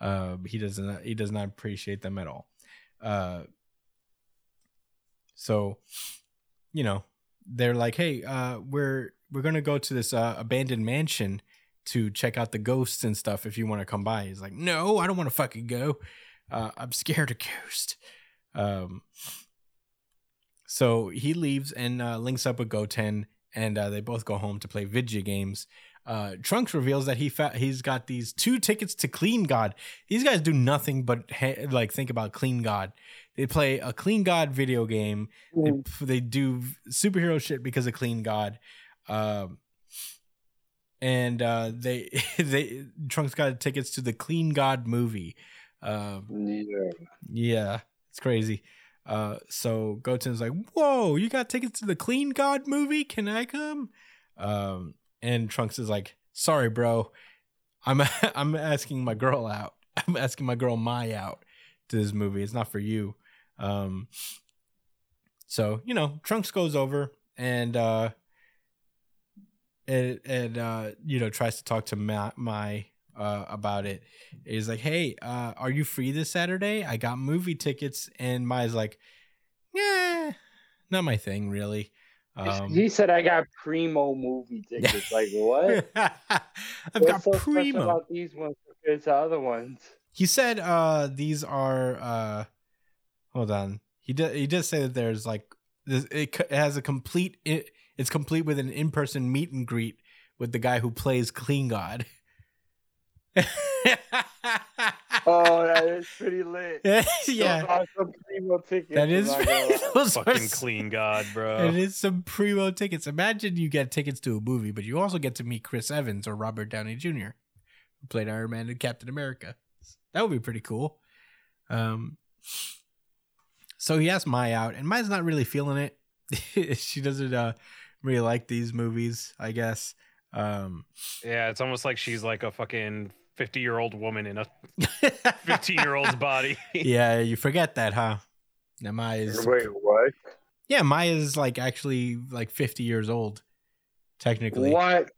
Uh, he doesn't he does not appreciate them at all. Uh, so, you know, they're like, "Hey, uh, we're we're gonna go to this uh, abandoned mansion to check out the ghosts and stuff. If you want to come by." He's like, "No, I don't want to fucking go. Uh, I'm scared of ghosts." Um, so he leaves and uh, links up with Goten, and uh, they both go home to play video games. Uh, Trunks reveals that he fa- he's got these two tickets to Clean God. These guys do nothing but ha- like think about Clean God. They play a Clean God video game. They, they do superhero shit because of Clean God. Um, and uh, they [LAUGHS] they Trunks got tickets to the Clean God movie. Um, Yeah. yeah, it's crazy. Uh, so Goten's like, "Whoa, you got tickets to the Clean God movie? Can I come?" Um, and Trunks is like, "Sorry, bro. I'm [LAUGHS] I'm asking my girl out. I'm asking my girl Mai out to this movie. It's not for you." Um, so you know, Trunks goes over and uh, and and uh, you know tries to talk to Ma- Mai uh, about it. He's like, "Hey, uh, are you free this Saturday? I got movie tickets." And Mai's like, "Yeah, not my thing, really." Um, he said I got primo movie [LAUGHS] tickets. Like what? [LAUGHS] I've What's got so primo. about these ones compared to other ones? He said, "Uh, these are uh, hold on. He did. He did say that there's like this, it, it has a complete. It, it's complete with an in-person meet and greet with the guy who plays Clean God." [LAUGHS] Oh, that is pretty lit. [LAUGHS] yeah, Those some primo tickets. that I'm is not gonna lie. [LAUGHS] those Fucking s- clean god, bro. It is some primo tickets. Imagine you get tickets to a movie, but you also get to meet Chris Evans or Robert Downey Jr., who played Iron Man and Captain America. That would be pretty cool. Um, so he asked Mai out, and Mai's not really feeling it. [LAUGHS] she doesn't uh, really like these movies, I guess. Um, Yeah, it's almost like she's like a fucking 50 year old woman in a [LAUGHS] 15 year old's body. [LAUGHS] yeah, you forget that, huh? Now Mai is Wait, what? yeah, Mai is like actually like fifty years old, technically. What?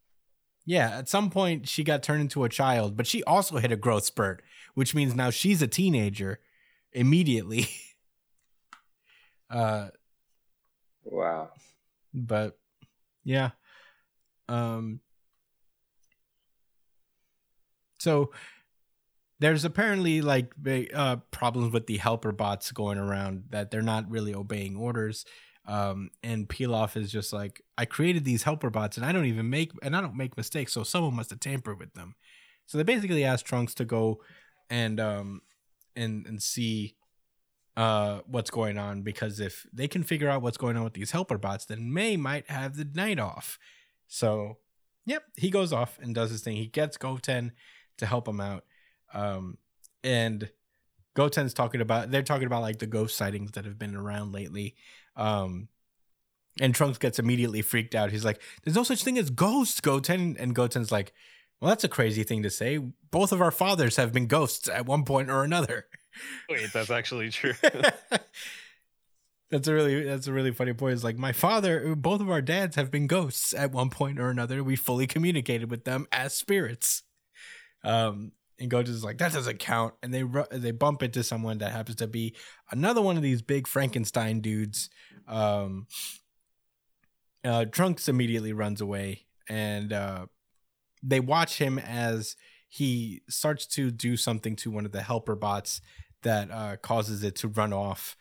Yeah, at some point she got turned into a child, but she also hit a growth spurt, which means now she's a teenager immediately. Uh Wow. but yeah. Um so there's apparently like uh problems with the helper bots going around that they're not really obeying orders. Um and Pilaf is just like I created these helper bots and I don't even make and I don't make mistakes, so someone must have tampered with them. So they basically asked Trunks to go and um and and see uh what's going on because if they can figure out what's going on with these helper bots then may might have the night off. So yep he goes off and does his thing. He gets goten to help him out. Um and goten's talking about they're talking about like the ghost sightings that have been around lately. Um and trunks gets immediately freaked out. He's like there's no such thing as ghosts goten. And goten's like well that's a crazy thing to say. Both of our fathers have been ghosts at one point or another [LAUGHS] Wait, that's actually true. [LAUGHS] that's a really that's a really funny point. It's like my father, both of our dads have been ghosts at one point or another. We fully communicated with them as spirits. Um, and Goten's like, that doesn't count. And they ru- they bump into someone that happens to be another one of these big Frankenstein dudes. Um, uh, Trunks immediately runs away, and uh, they watch him as he starts to do something to one of the helper bots that uh, causes it to run off.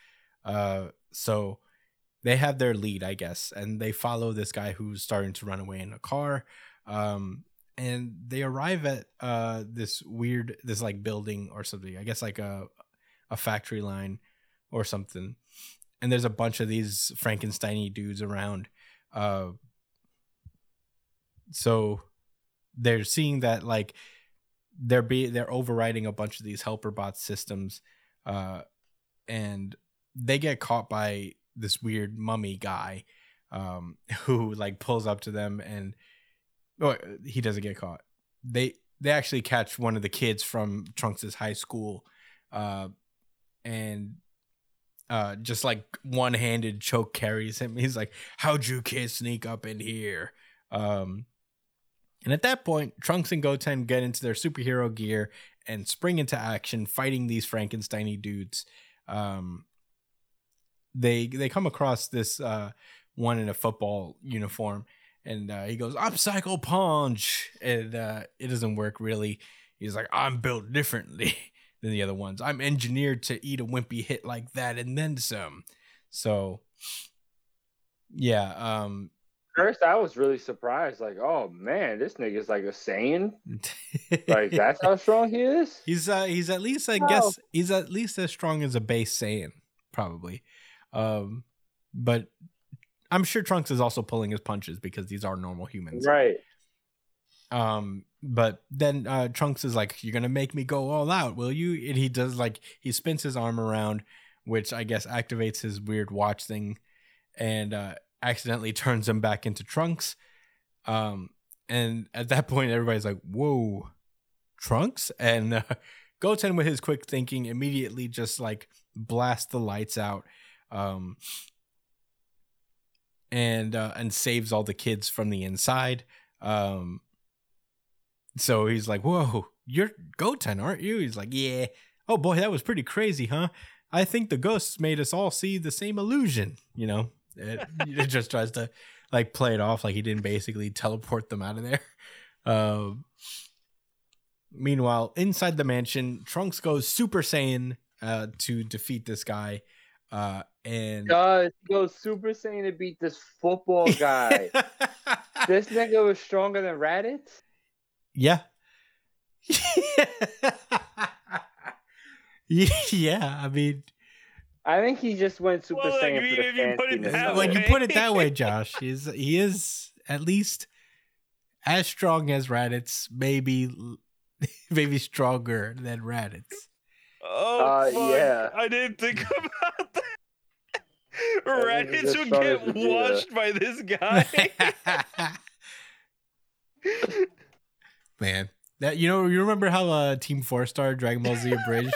Uh, so they have their lead, I guess, and they follow this guy who's starting to run away in a car. Um, and they arrive at uh, this weird, this like building or something. I guess like a a factory line or something. And there's a bunch of these Frankensteiny dudes around. Uh, so they're seeing that like they're be they're overriding a bunch of these helper bot systems uh and they get caught by this weird mummy guy um [LAUGHS] who like pulls up to them and oh, he doesn't get caught. They they actually catch one of the kids from trunks's high school uh and uh just like one-handed choke carries him. [LAUGHS] He's like how'd you kids sneak up in here? Um and at that point, Trunks and Goten get into their superhero gear and spring into action, fighting these Frankensteiny dudes. Um, they they come across this uh, one in a football uniform, and uh, he goes, "I'm Psycho Punch," and uh, it doesn't work really. He's like, "I'm built differently [LAUGHS] than the other ones. I'm engineered to eat a wimpy hit like that and then some." So, yeah, um, First, I was really surprised. Like, oh man, this nigga's like a Saiyan. Like [LAUGHS] that's how strong he is. He's uh he's at least I Wow. guess he's at least as strong as a base Saiyan, probably. Um but I'm sure Trunks is also pulling his punches because these are normal humans. Right. Um but then uh Trunks is like, You're gonna make me go all out, will you? And he does like he spins his arm around, which I guess activates his weird watch thing and uh accidentally turns him back into Trunks. Um and at that point everybody's like, Whoa, Trunks? And uh, Goten with his quick thinking immediately just like blasts the lights out. Um and uh, and saves all the kids from the inside. Um so he's like, "Whoa, you're Goten, aren't you?" He's like, "Yeah." Oh boy, that was pretty crazy, huh? I think the ghosts made us all see the same illusion. You know, it, [LAUGHS] it just tries to like play it off like he didn't basically teleport them out of there. [LAUGHS] Um, meanwhile, inside the mansion, Trunks goes Super Saiyan uh, to defeat this guy, uh, and he goes Super Saiyan to beat this football [LAUGHS] guy. this nigga was stronger than Raditz. Yeah. yeah, I mean, I think he just went Super Well, Saiyan I mean, for the if you put it that of when it. you way. put it that way, [LAUGHS] Josh, he's he is at least as strong as Raditz, maybe [LAUGHS] maybe stronger than Raditz. Oh, Uh, fuck. yeah. I didn't think [LAUGHS] about that. I Raditz as would get washed by this guy. Man, that you know, you remember how uh, Team Four Star Dragon Ball Z Abridged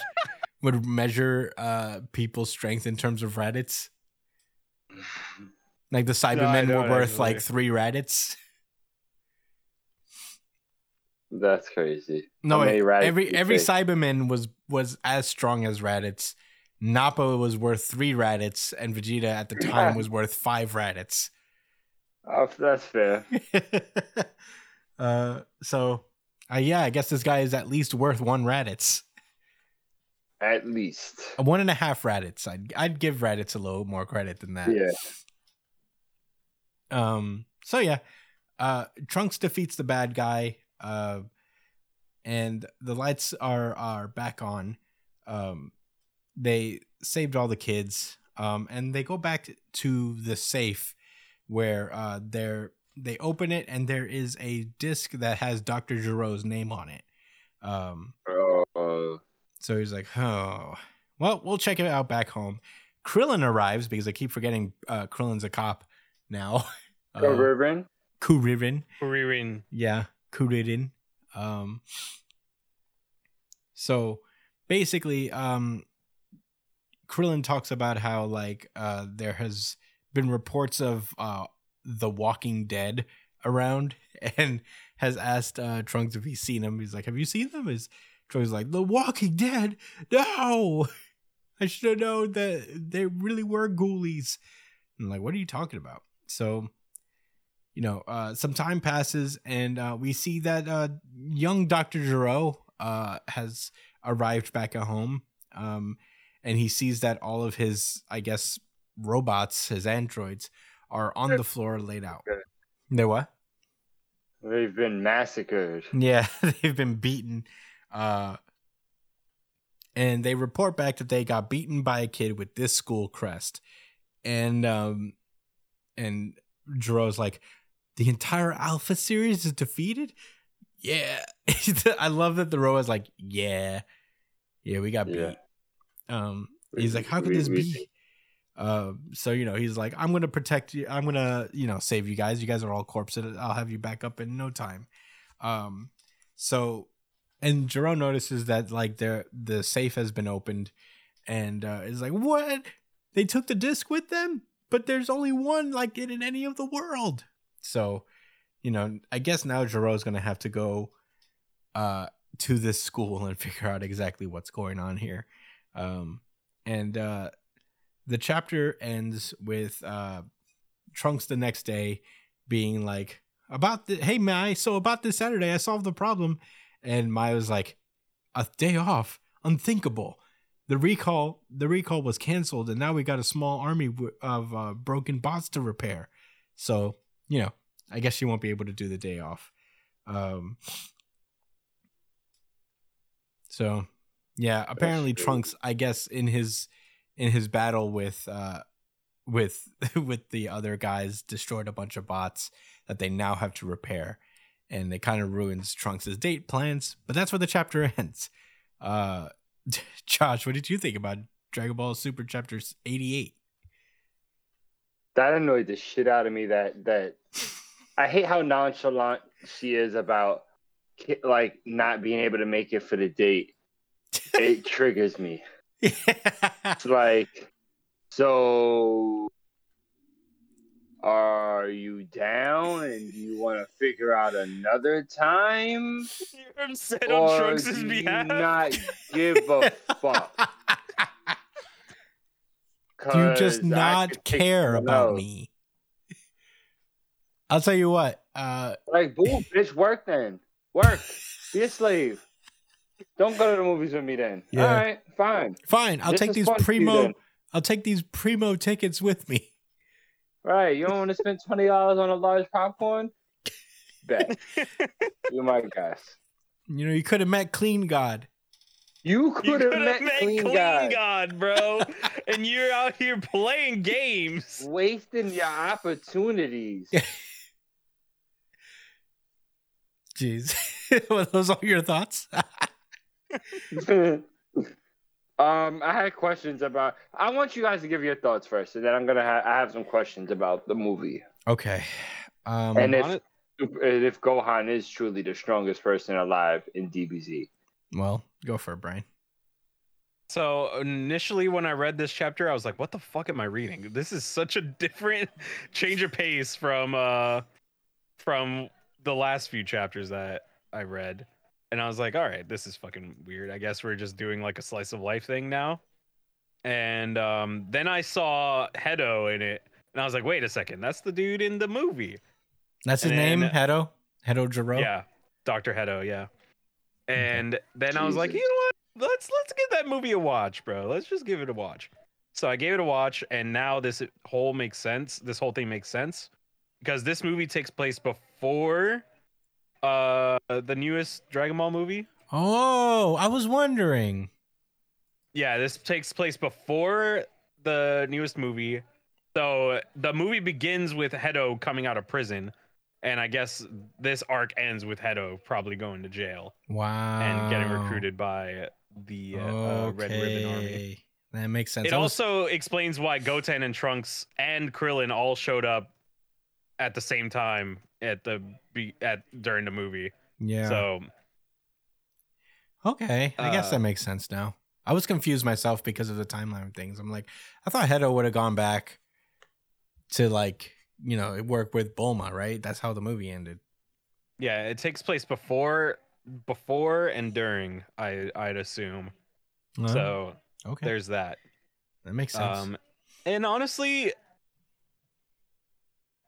would measure uh, people's strength in terms of Raditz? Like the Saibamen don't were worth like three Raditz. That's crazy. No, How wait, every every think? Saibaman was was as strong as Raditz. Nappa was worth three Raditz, and Vegeta at the [LAUGHS] time was worth five Raditz. Oh, that's fair. [LAUGHS] uh, so, uh, yeah, I guess this guy is at least worth one Raditz, At least. a one and a half Raditz. I'd I'd give Raditz a little more credit than that. Yeah. Um. So yeah, uh, Trunks defeats the bad guy. Uh, and the lights are are back on. Um, they saved all the kids. Um, and they go back to the safe where uh they're they open it and there is a disc that has Dr. Gero's name on it. Um, Oh, so he's like, oh, well, we'll check it out back home. Krillin arrives because I keep forgetting uh, Krillin's a cop now. [LAUGHS] uh, Uh, Ribbon. Kuririn. Kuririn. Yeah, Kuririn. Um, so basically, um, Krillin talks about how like uh, there has been reports of uh, the Walking Dead around, [LAUGHS] and has asked uh, Trunks if he's seen them. He's like, "Have you seen them? Is Troy's like, The Walking Dead? No! [LAUGHS] I should have known that they really were ghoulies. I'm like, what are you talking about? So, you know, uh, some time passes and uh, we see that uh, young Dr. Gero uh, has arrived back at home. Um, and he sees that all of his, I guess, robots, his androids, are on the floor laid out. They what? They've been massacred. Yeah, [LAUGHS] they've been beaten. Uh, and they report back that they got beaten by a kid with this school crest. And um and Gero's like, the entire Alpha series is defeated? Yeah. [LAUGHS] I love that the Roa's like, yeah. Yeah, we got Yeah. beat. Um he's like, how could this be? Uh, so you know he's like, I'm gonna protect you. I'm gonna you know save you guys. You guys are all corpses. I'll have you back up in no time. Um, so and Jerome notices that like their the safe has been opened, and uh, is like, what? They took the disc with them, but there's only one like it in any of the world. So, you know, I guess now Jerome's gonna have to go uh to this school [LAUGHS] and figure out exactly what's going on here. Um, and uh the chapter ends with uh Trunks the next day being like about the hey Mai, so about this Saturday I solved the problem and Maya was like a day off, unthinkable. The recall the recall was canceled and now we got a small army of uh, broken bots to repair. So, you know, I guess she won't be able to do the day off. Um So, yeah, apparently. Trunks I guess in his in his battle with uh with [LAUGHS] with the other guys destroyed a bunch of bots that they now have to repair and it kind of ruins Trunks' date plans but that's where the chapter [LAUGHS] ends uh [LAUGHS] Josh what did you think about Dragon Ball Super chapter 88 That annoyed the shit out of me. That that I hate how nonchalant she is about like not being able to make it for the date. [LAUGHS] It triggers me. It's like, so are you down and do you want to figure out another time? [LAUGHS] I'm set on Or Trunks' do you behalf. not give a fuck? [LAUGHS] do you just I not care about me I'll tell you what uh Like, boo, bitch, work then. Work. Be a slave. Don't go to the movies with me then. Yeah. All right, fine. fine I'll This take these fun for you primo. I'll take these primo tickets with me Right. You don't want to spend twenty dollars on a large popcorn? Bet. [LAUGHS] You're my guess. you know you could have met Clean God You You could have met met Clean, Clean, Guy. God, bro. [LAUGHS] and you're out here playing games. Wasting your opportunities. [LAUGHS] jeez were those all your thoughts um, I had questions about. I want you guys to give your thoughts first, and then I'm gonna. Ha- I have some questions about the movie, okay um and if and if Gohan is truly the strongest person alive in DBZ. well go for it Brian So initially, when I read this chapter, I was like, "What the fuck am I reading? This is such a [LAUGHS] different change of pace from uh from the last few chapters that I read." And I was like, "All right, this is fucking weird. I guess we're just doing like a slice of life thing now." And um, then I saw Hedo in it, and I was like, "Wait a second, that's the dude in the movie." That's his And name, then- Hedo. Hedo Jiro. Yeah, Doctor Hedo. Yeah. And then I was like, you know what? Let's let's give that movie a watch, bro. Let's just give it a watch. So I gave it a watch, and now this whole makes sense. This whole thing makes sense because this movie takes place before uh the newest Dragon Ball movie. Oh, I was wondering. Yeah, this takes place before the newest movie. So the movie begins with Hedo coming out of prison, and I guess this arc ends with Hedo probably going to jail Wow. and getting recruited by the uh, uh, Red Ribbon Army. That makes sense. It was- also explains why Goten and Trunks and Krillin all showed up at the same time at the be at during the movie. yeah. So okay, I guess uh, that makes sense now. I was confused myself because of the timeline of things. I'm like, I thought Hedo would have gone back to like, you know, it work with Bulma, right? That's how the movie ended. yeah, it takes place before before and during. I I'd assume. Uh, so okay, there's that. that makes sense. Um, and honestly,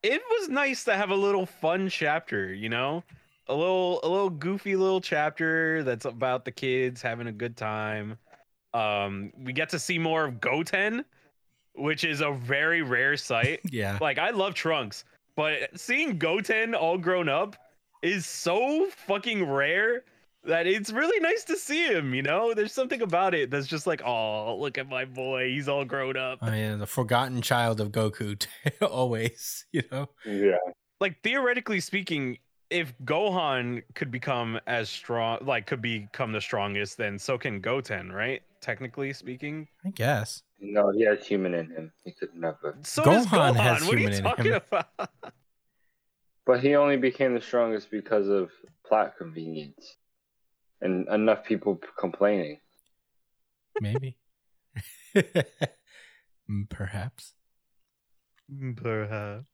it was nice to have a little fun chapter. You know, a little a little goofy little chapter that's about the kids having a good time. Um, we get to see more of Goten, which is a very rare sight. [LAUGHS] yeah, like I love Trunks, but seeing Goten all grown up is so fucking rare that it's really nice to see him, you know? There's something about it that's just like, oh, look at my boy, he's all grown up. oh yeah, the forgotten child of Goku, [LAUGHS] always. You know, Yeah. Like theoretically speaking, if Gohan could become as strong, like could become the strongest, then so can Goten, right? Technically speaking. I guess. No, he has human in him. He could never. So does Gohan Gohan. has what are human you in him. about? But he only became the strongest because of plot convenience and enough people complaining. Maybe. Mm, Perhaps. Perhaps.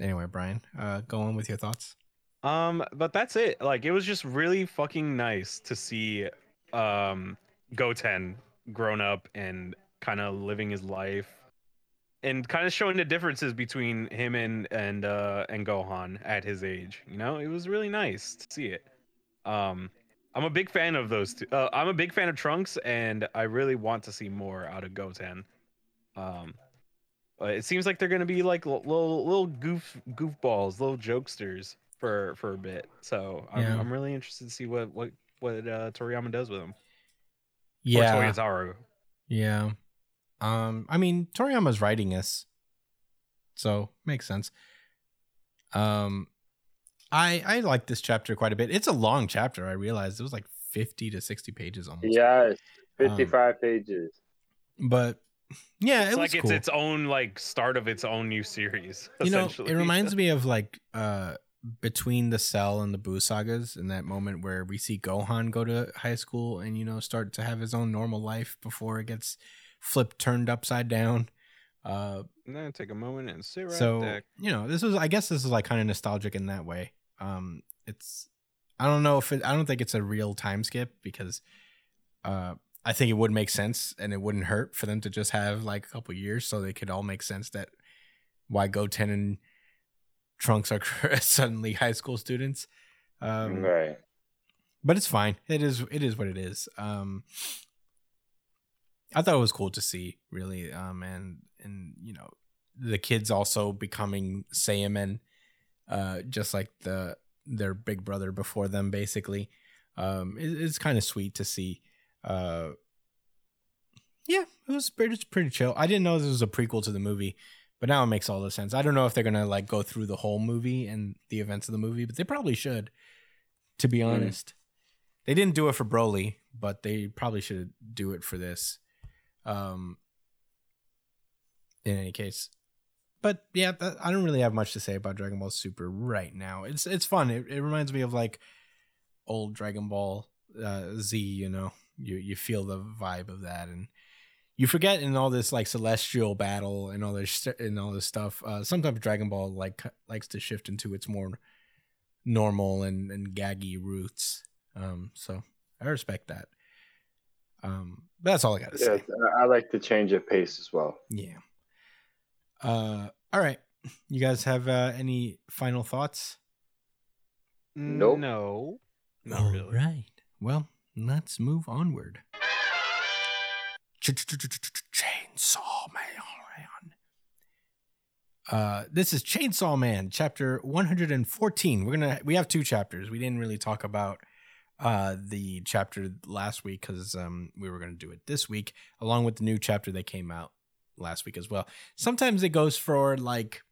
Anyway, Brian, uh, go on with your thoughts. Um, but that's it. Like it was just really fucking nice to see um Goten grown up and kind of living his life and kind of showing the differences between him and and uh and Gohan at his age. You know, it was really nice to see it. Um I'm a big fan of those two. Uh, I'm a big fan of Trunks and I really want to see more out of Goten. Um but it seems like they're gonna be like little little goof goofballs, little jokesters for for a bit. So I'm, Yeah. I'm really interested to see what what what uh, Toriyama does with them. Yeah. Or Toyotarou. Yeah. Um, I mean, Toriyama's writing this. So makes sense. Um I I like this chapter quite a bit. It's a long chapter, I realized. It was like 50 to 60 pages almost. Yes, 55 pages. But yeah, It's it like was it's cool. its own like start of its own new series. you know, it reminds [LAUGHS] me of like uh between the Cell and the Buu sagas in that moment where we see Gohan go to high school and you know start to have his own normal life before it gets flipped turned upside down. Uh and then take a moment and sit right so there. you know this was i guess this is like kind of nostalgic in that way um it's i don't know if it i don't think it's a real time skip because uh i think it would make sense and it wouldn't hurt for them to just have like a couple years so they could all make sense that why goten and trunks are [LAUGHS] suddenly high school students um right. but it's fine. It is it is what it is. Um I thought it was cool to see, really. Um and and you know, the kids also becoming Saiyaman, uh, just like the their big brother before them, basically. Um it, it's kind of sweet to see. Uh yeah, it was pretty, it's pretty chill. I didn't know this was a prequel to the movie, but now it makes all the sense. I don't know if they're gonna like go through the whole movie and the events of the movie, but they probably should. To be Mm. honest, they didn't do it for Broly, but they probably should do it for this. Um, in any case, but yeah, that, I don't really have much to say about Dragon Ball Super right now. It's it's fun. It, it reminds me of like old Dragon Ball uh, Z. You know, you you feel the vibe of that, and you forget in all this like celestial battle and all this and all this stuff. Uh, sometimes Dragon Ball like likes to shift into its more normal and and gaggy roots. Um, so I respect that. Um, but that's all I got to Yes, say. I- I like the change of pace as well. Yeah. Uh, all right. You guys have uh, any final thoughts? Nope. No. Not All really. right. Well, let's move onward. Chainsaw Man. Uh, this is Chainsaw Man, chapter 114. We're gonna we have two chapters. We didn't really talk about uh the chapter last week because um we were gonna do it this week along with the new chapter that came out last week as well. Sometimes it goes for like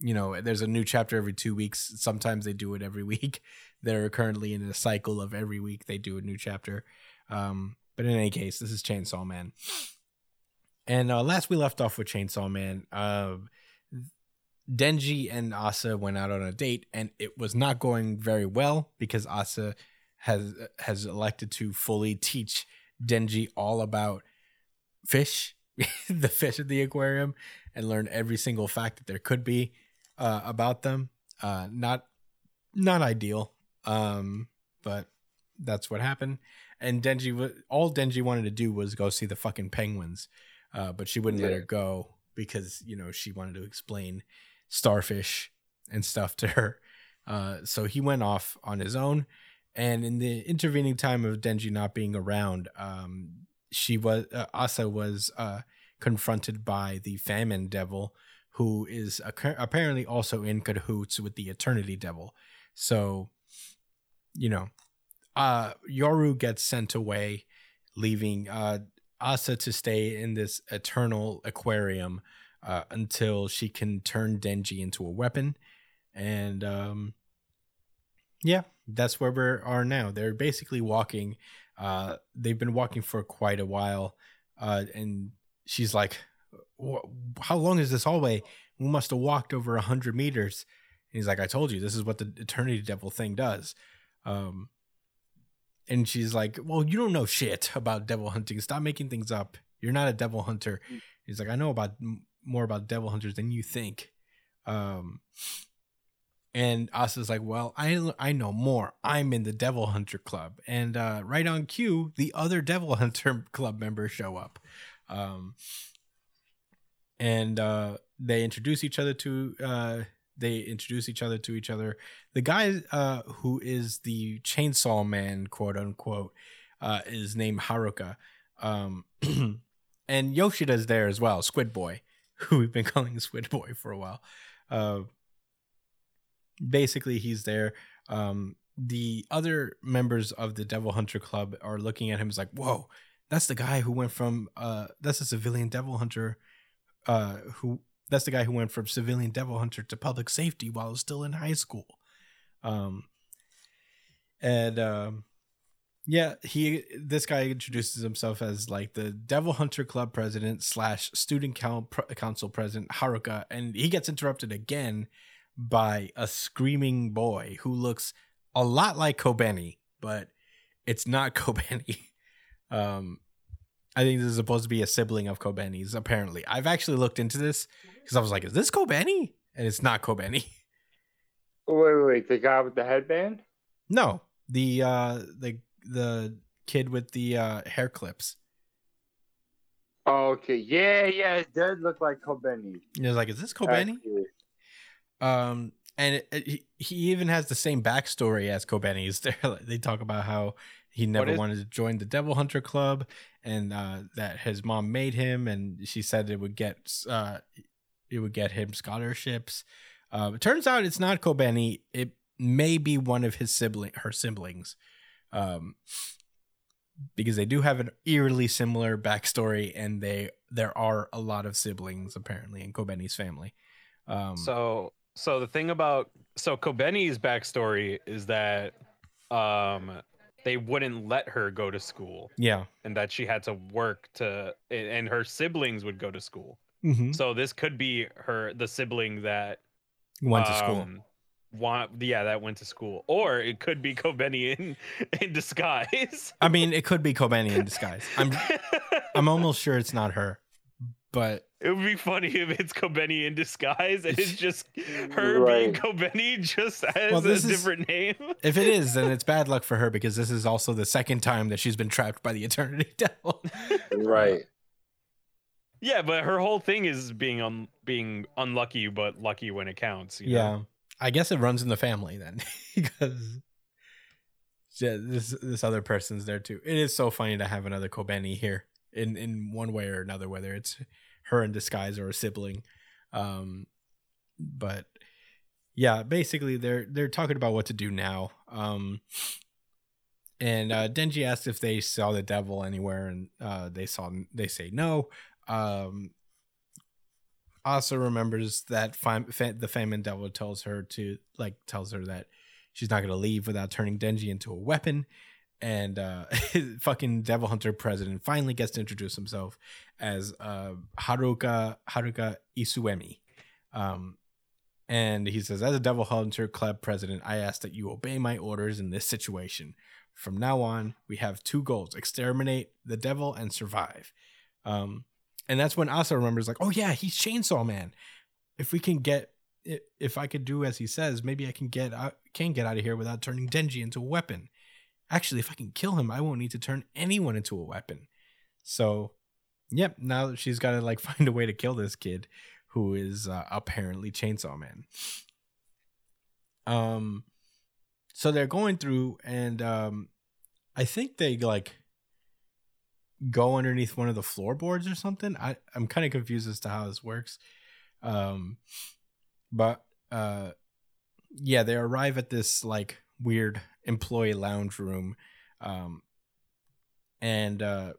you know, there's a new chapter every two weeks. Sometimes they do it every [LAUGHS] week. They're currently in a cycle of every week they do a new chapter. Um, but in any case, this is Chainsaw Man. And uh, last we left off with Chainsaw Man, uh, Denji and Asa went out on a date, and it was not going very well because Asa has has elected to fully teach Denji all about fish, [LAUGHS] the fish at the aquarium, and learn every single fact that there could be uh, about them. Uh, not not ideal. Um, but that's what happened. And Denji, all Denji wanted to do was go see the fucking penguins, uh, but she wouldn't let her go because you know she wanted to explain starfish and stuff to her. Uh, so he went off on his own, and in the intervening time of Denji not being around, um, she was uh, Asa was uh, confronted by the famine devil, who is apparently also in cahoots with the Eternity Devil. So, you know, uh, Yoru gets sent away, leaving uh, Asa to stay in this eternal aquarium uh, until she can turn Denji into a weapon. And um, yeah, that's where we are now. They're basically walking. Uh, they've been walking for quite a while. Uh, and she's like, How long is this hallway? We must have walked over a hundred meters. And he's like, I told you, this is what the Eternity Devil thing does. Um, and she's like, Well, you don't know shit about devil hunting. Stop making things up. You're not a devil hunter. He's like, I know about more about devil hunters than you think. Um, and Asa's like, Well, I I know more. I'm in the Devil Hunter Club. And uh, right on cue, the other Devil [LAUGHS] Hunter Club members show up. Um, and uh, they introduce each other to uh, they introduce each other to each other. The guy uh, who is the chainsaw man, quote unquote, uh, is named Haruka. Um, [CLEARS THROAT] and Yoshida's there as well, Squid Boy, [LAUGHS] who we've been calling Squid Boy for a while. Uh, basically, he's there. Um, the other members of the Devil Hunter Club are looking at him as like, whoa, that's the guy who went from, uh, that's a civilian devil hunter uh, who that's the guy who went from civilian devil hunter to public safety while still in high school. Um, and um, yeah, he this guy introduces himself as like the Devil Hunter Club president slash student council president Haruka, and he gets interrupted again by a screaming boy who looks a lot like Kobeni, but it's not [LAUGHS] Kobeni. Um, I think this is supposed to be a sibling of Kobeni's, apparently. I've actually looked into this because I was like, is this Kobeni? And it's not Kobeni. [LAUGHS] Wait, wait, wait. The guy with the headband? No, the uh the the kid with the uh hair clips. Oh, okay. Yeah, yeah. It does look like Kobeni. And I was like, is this Kobeni? Actually. Um, and it, it- he, even has the same backstory as Kobeni's. They're- They talk about how he never is- wanted to join the Devil Hunter Club, and uh, that his mom made him, and she said it would get uh, it would get him scholarships. Uh, it turns out it's not Kobeni. It may be one of his sibling, her siblings, um, because they do have an eerily similar backstory, and they there are a lot of siblings apparently in Kobeni's family. Um, So so the thing about so Kobeni's backstory is that um they wouldn't let her go to school yeah. and that she had to work to and- her siblings would go to school. Mm-hmm. So this could be her the sibling that Went to school. um, Want, yeah, that went to school, or it could be Kobeni in [LAUGHS] in disguise. I mean, it could be Kobeni in disguise. I'm [LAUGHS] I'm almost sure it's not her, but It would be funny if it's Kobeni in disguise and it's [LAUGHS] just her Right. being Kobeni just as Well, a is- different name. [LAUGHS] if it is, then [LAUGHS] it's bad luck for her because this is also the second time that she's been trapped by the Eternity Devil. Right. Yeah, but her whole thing is being un- being unlucky, but lucky when it counts. you know? yeah, I guess it runs in the family then because yeah, this this other person's there too. It is so funny to have another Kobeni here in in one way or another, whether it's her in disguise or a sibling. Um, but yeah, basically they're they're talking about what to do now. Um, and uh, Denji asks if they saw the devil anywhere, and uh, they saw they say no. Um, also remembers that fam- fa- the famine devil tells her to like tells her that she's not going to leave without turning Denji into a weapon. And uh, [LAUGHS] fucking devil hunter president finally gets to introduce himself as uh, Haruka Haruka Iseumi. Um, and he says, as a devil hunter club president, I ask that you obey my orders in this situation. From now on, we have two goals: exterminate the devil and survive. Um, and that's when Asa remembers, like, oh yeah, he's Chainsaw Man. If we can get, if I could do as he says, maybe I can get out, can get out of here without turning Denji into a weapon. Actually, if I can kill him, I won't need to turn anyone into a weapon. So, yep, now she's got to like [LAUGHS] find a way to kill this kid who is uh, apparently Chainsaw Man. Um, so they're going through, and um, I think they like go underneath one of the floorboards or something. I I'm kind of confused as to how this works. Um, but uh, yeah, they arrive at this like weird employee lounge room, um, and uh,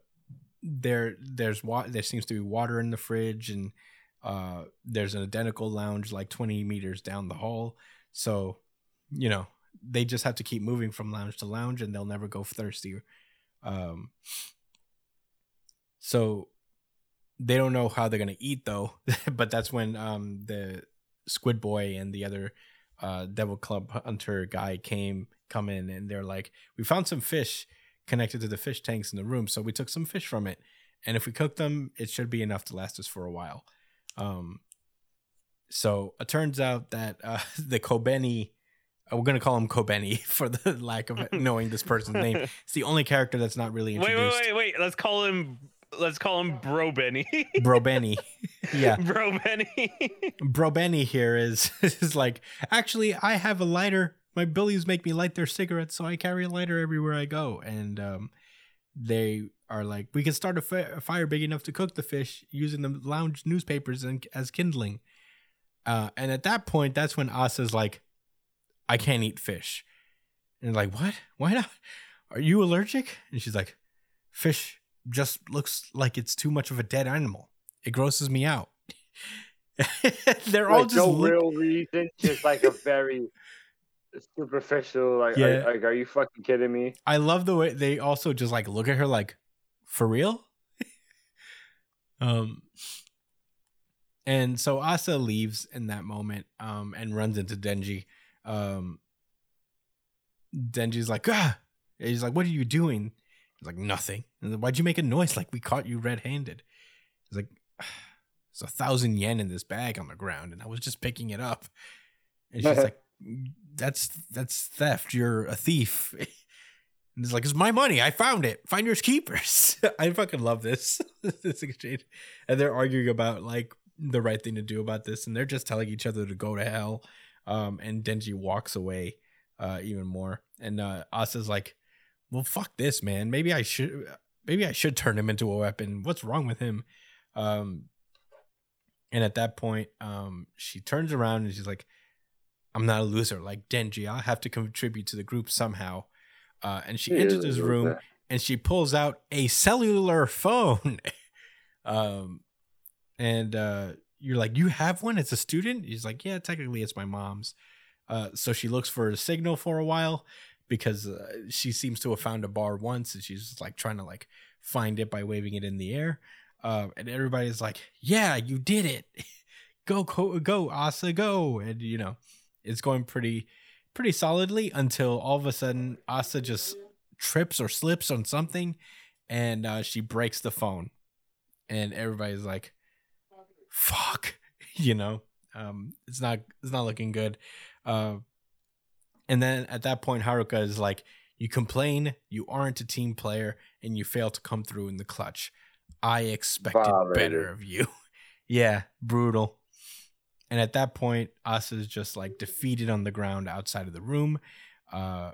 there there's wa- there seems to be water in the fridge and uh there's an identical lounge like 20 meters down the hall. So you know they just have to keep moving from lounge to lounge and they'll never go thirsty um so they don't know how they're gonna eat though [LAUGHS] but that's when um the squid boy and the other uh devil club hunter guy came come in and they're like we found some fish connected to the fish tanks in the room so we took some fish from it and if we cook them it should be enough to last us for a while um, so it turns out that uh, [LAUGHS] the Kobeni, uh, we're gonna call him Kobeni [LAUGHS] for the lack of [LAUGHS] knowing this person's name. It's the only character that's not really introduced. Wait, wait, wait, wait. Let's call him. Let's call him Bro Benny. [LAUGHS] Bro Benny, yeah, Bro Benny. [LAUGHS] Bro Benny here is [LAUGHS] is like actually I have a lighter. My billies make me light their cigarettes, so I carry a lighter everywhere I go. And um, they are like, we can start a, fi- a fire big enough to cook the fish using the lounge newspapers and, as kindling. Uh, and at that point, that's when Asa's like, I can't eat fish. And like, what? Why not? Are you allergic? And she's like, fish just looks like it's too much of a dead animal. It grosses me out. [LAUGHS] They're all just no look- real reason, just like a very superficial. Like, Yeah. are, like, are you fucking kidding me? I love the way they also just like look at her like, for real? [LAUGHS] um and so Asa leaves in that moment um and runs into Denji. Um Denji's like, ah And he's like, What are you doing? He's like, Nothing. And then, Why'd you make a noise like we caught you red handed? He's like, [SIGHS] There's a thousand yen in this bag on the ground, and I was just picking it up. And she's [LAUGHS] like, That's that's theft. You're a thief. [LAUGHS] And it's like, it's my money. I found it. Finders keepers. [LAUGHS] I fucking love this. this exchange. And they're arguing about like the right thing to do about this. And they're just telling each other to go to hell. Um, and Denji walks away uh even more. And uh Asa's like, Well fuck this, man. Maybe I should maybe I should turn him into a weapon. What's wrong with him? Um and at that point, um, she turns around and she's like, I'm not a loser like Denji. I'll have to contribute to the group somehow. Uh, and she enters his room and she pulls out a cellular [LAUGHS] phone. um, and uh, you're like, You have one? It's a student? He's like, Yeah, technically it's my mom's. Uh, so she looks for a signal for a while because uh, she seems to have found a bar once and she's like trying to like find it by waving it in the air. Uh, and everybody's like, Yeah, you did it. [LAUGHS] go, go, go, Asa, go. And, you know, it's going pretty pretty solidly until all of a sudden Asa just trips or slips on something and uh, she breaks the phone. And everybody's like, fuck, [LAUGHS] you know, um, it's not, it's not looking good. Uh, and then at that point, Haruka is like, you complain, you aren't a team player, and you fail to come through in the clutch. I expected better of you. [LAUGHS] yeah, brutal. And at that point, Asa is just like defeated on the ground outside of the room. Uh,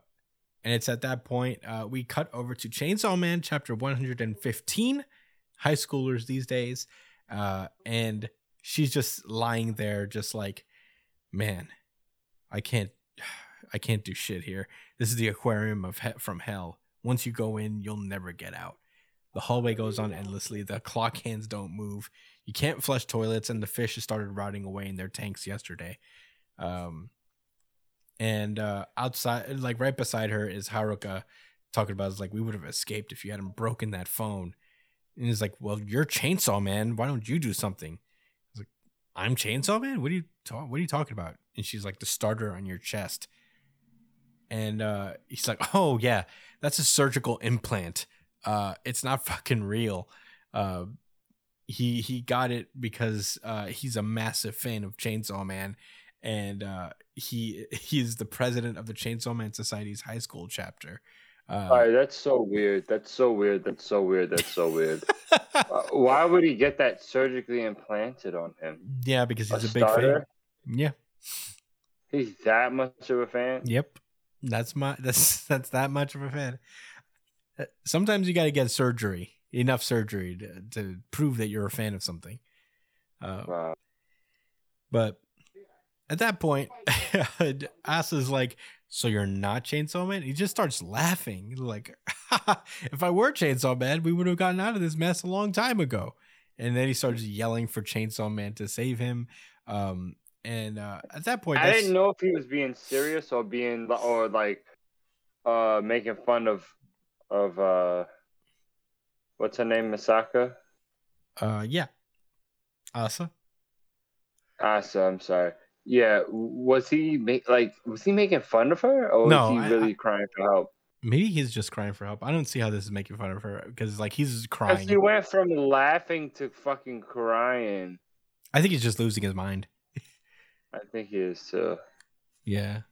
and it's at that point uh, we cut over to Chainsaw Man chapter 115, high schoolers these days. Uh, and she's just lying there, just like, man, I can't, [SIGHS] I can't do shit here. This is the aquarium of he- from hell. Once you go in, you'll never get out. The hallway goes on endlessly. The clock hands don't move. You can't flush toilets, and the fish started rotting away in their tanks yesterday. Um, and uh, outside, like right beside her, is Haruka talking about is like we would have escaped if you hadn't broken that phone. And he's like, "Well, you're Chainsaw Man. Why don't you do something?" I was like, "I'm Chainsaw Man. What are you talk? What are you talking about?" And she's like, "The starter on your chest." And uh, he's like, "Oh yeah, that's a surgical implant. Uh, it's not [LAUGHS] fucking real." Uh, he he got it because uh, he's a massive fan of Chainsaw Man, and uh, he [LAUGHS] he's the president of the Chainsaw Man Society's high school chapter. Uh, All right, that's so weird. That's so weird. That's so weird. That's so weird. [LAUGHS] Uh, why would he get that surgically implanted on him? yeah, because he's a, big fan. Yeah. He's that much of a fan. Yep. That's my [LAUGHS] that's that's that much of a fan. Uh, Sometimes you got to get surgery, enough surgery to, to prove that you're a fan of something. Uh, Wow. but at that point, [LAUGHS] Asa's like, "So you're not Chainsaw Man?" He just starts laughing, like, [LAUGHS] "If I were Chainsaw Man, we would have gotten out of this mess a long time ago." And then he starts yelling for Chainsaw Man to save him. Um, and uh, at that point, I that's- didn't know if he was being serious or being or like uh making fun of of uh what's her name Misaka Uh, yeah, Asa. Asa I'm sorry yeah was he make like was he making fun of her or was he I- really I- crying for help Maybe he's just crying for help. I don't see how this is making fun of her because like he's crying. he went from laughing to fucking crying I think he's just losing his mind. I think he is too Yeah.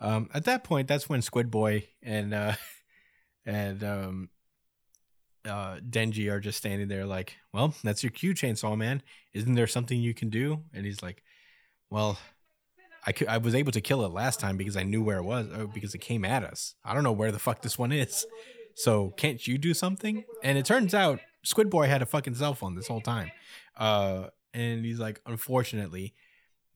Um, at that point, that's when Squid Boy and uh, [LAUGHS] and um, uh, Denji are just standing there, like, "Well, that's your cue, Chainsaw Man. Isn't there something you can do?" And he's like, "Well, I could, I was able to kill it last time because I knew where it was, oh, because it came at us. I don't know where the fuck this one is. So can't you do something?" And it turns out Squid Boy had a fucking cell phone this whole time. Uh, and he's like, "Unfortunately."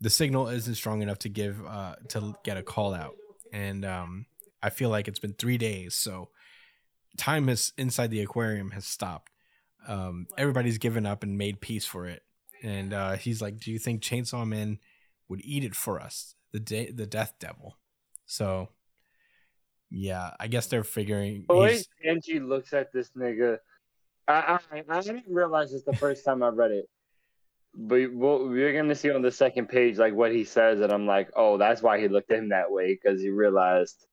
The signal isn't strong enough to give uh to get a call out. And um i feel like it's been three days so time has inside the aquarium has stopped. Um everybody's given up and made peace for it. And uh he's like do you think chainsaw man would eat it for us? The day the death devil. So yeah i guess they're figuring way he's, looks at this nigga I, I I didn't realize this the first time I read it but we'll, we're gonna see on the second page like what he says, and I'm like, oh, that's why he looked at him that way because he realized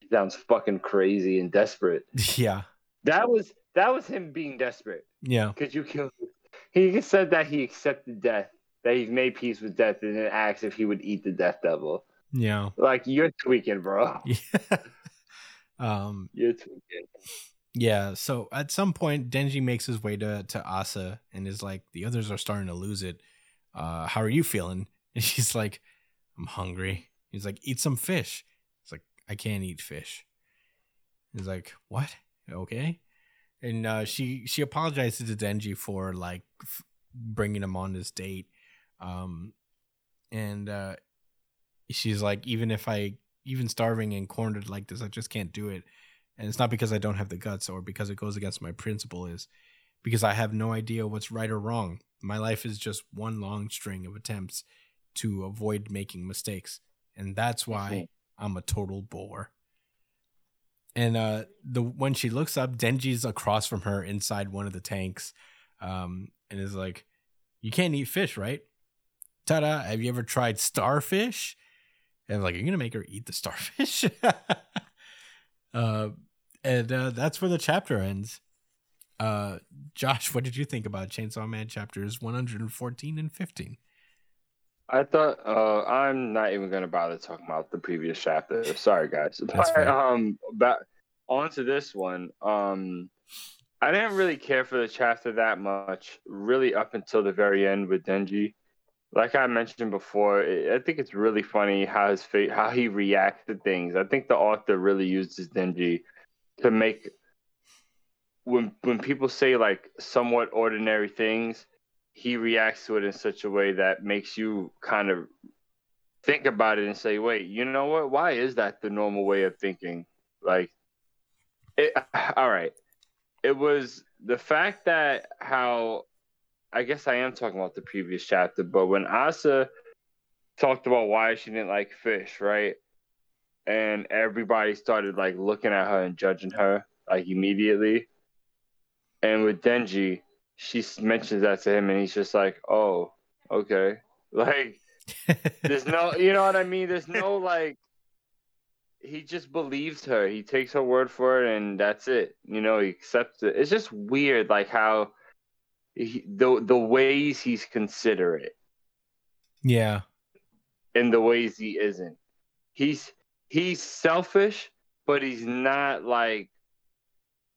he sounds fucking crazy and desperate. [LAUGHS] yeah That was that was him being desperate yeah because you killed. He said that he accepted death, that he's made peace with death, and then asked if he would eat the death devil. yeah Like you're tweaking, bro. [LAUGHS] yeah um You're tweaking. Yeah, so at some point Denji makes his way to to Asa and is like, the others are starting to lose it. Uh, how are you feeling? [LAUGHS] And she's like, I'm hungry. He's like, eat some fish. It's like, I can't eat fish. He's like, what? Okay. And uh, she she apologizes to Denji for like f- bringing him on this date. Um, and uh, she's like, even if I even starving and cornered like this, I just can't do it and it's not because I don't have the guts or because it goes against my principle is because I have no idea what's right or wrong. My life is just one long string of attempts to avoid making mistakes, and that's why I'm a total bore. And uh, the when she looks up, Denji's across from her inside one of the tanks, um, and is like, "You can't eat fish, right? Ta-da! Have you ever tried starfish?" And I'm like, "You're gonna make her eat the starfish?" [LAUGHS] uh, and uh, that's where the chapter ends. Uh, Josh, what did you think about Chainsaw Man chapters 114 and 15? I thought uh, I'm not even gonna bother talking about the previous chapter. Sorry, guys. [LAUGHS] That's But, um, back onto this one. Um, I didn't really care for the chapter that much, really, up until the very end with Denji. Like I mentioned before, i I think it's really funny how his fa- how he reacts to things. I think the author really uses Denji to make when when people say like somewhat ordinary things, he reacts to it in such a way that makes you kind of think about it and say, wait, you know what? Why is that the normal way of thinking? Like, it, [SIGHS] all right. It was the fact that how, I guess I am talking about the previous chapter, but when Asa talked about why she didn't like fish, right? And everybody started like looking at her and judging her like immediately. And with Denji, she mentions that to him, and he's just like, "Oh, okay." [LAUGHS] Like, there's no, you know what I mean? There's no [LAUGHS] like, he just believes her. He takes her word for it, and that's it. You know, he accepts it. It's just weird, like how he, the the ways he's considerate yeah. and the ways he isn't. He's he's selfish, but he's not like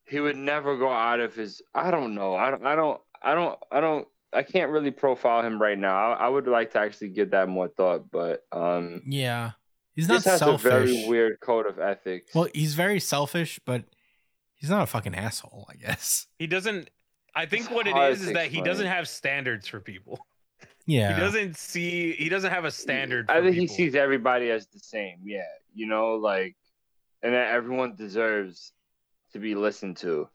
he would never go out of his. I don't know. I don't. I don't. I don't. I don't. I can't really profile him right now. I, I would like to actually give that more thought, but um, Yeah. He's not this has selfish. a very weird code of ethics. Well, he's very selfish, but he's not a fucking asshole, I guess. He doesn't. I think It's what it is is that he doesn't have standards for people. Yeah. He doesn't see. He doesn't have a standard. For I think he sees everybody as the same. Yeah, you know, like, and that everyone deserves to be listened to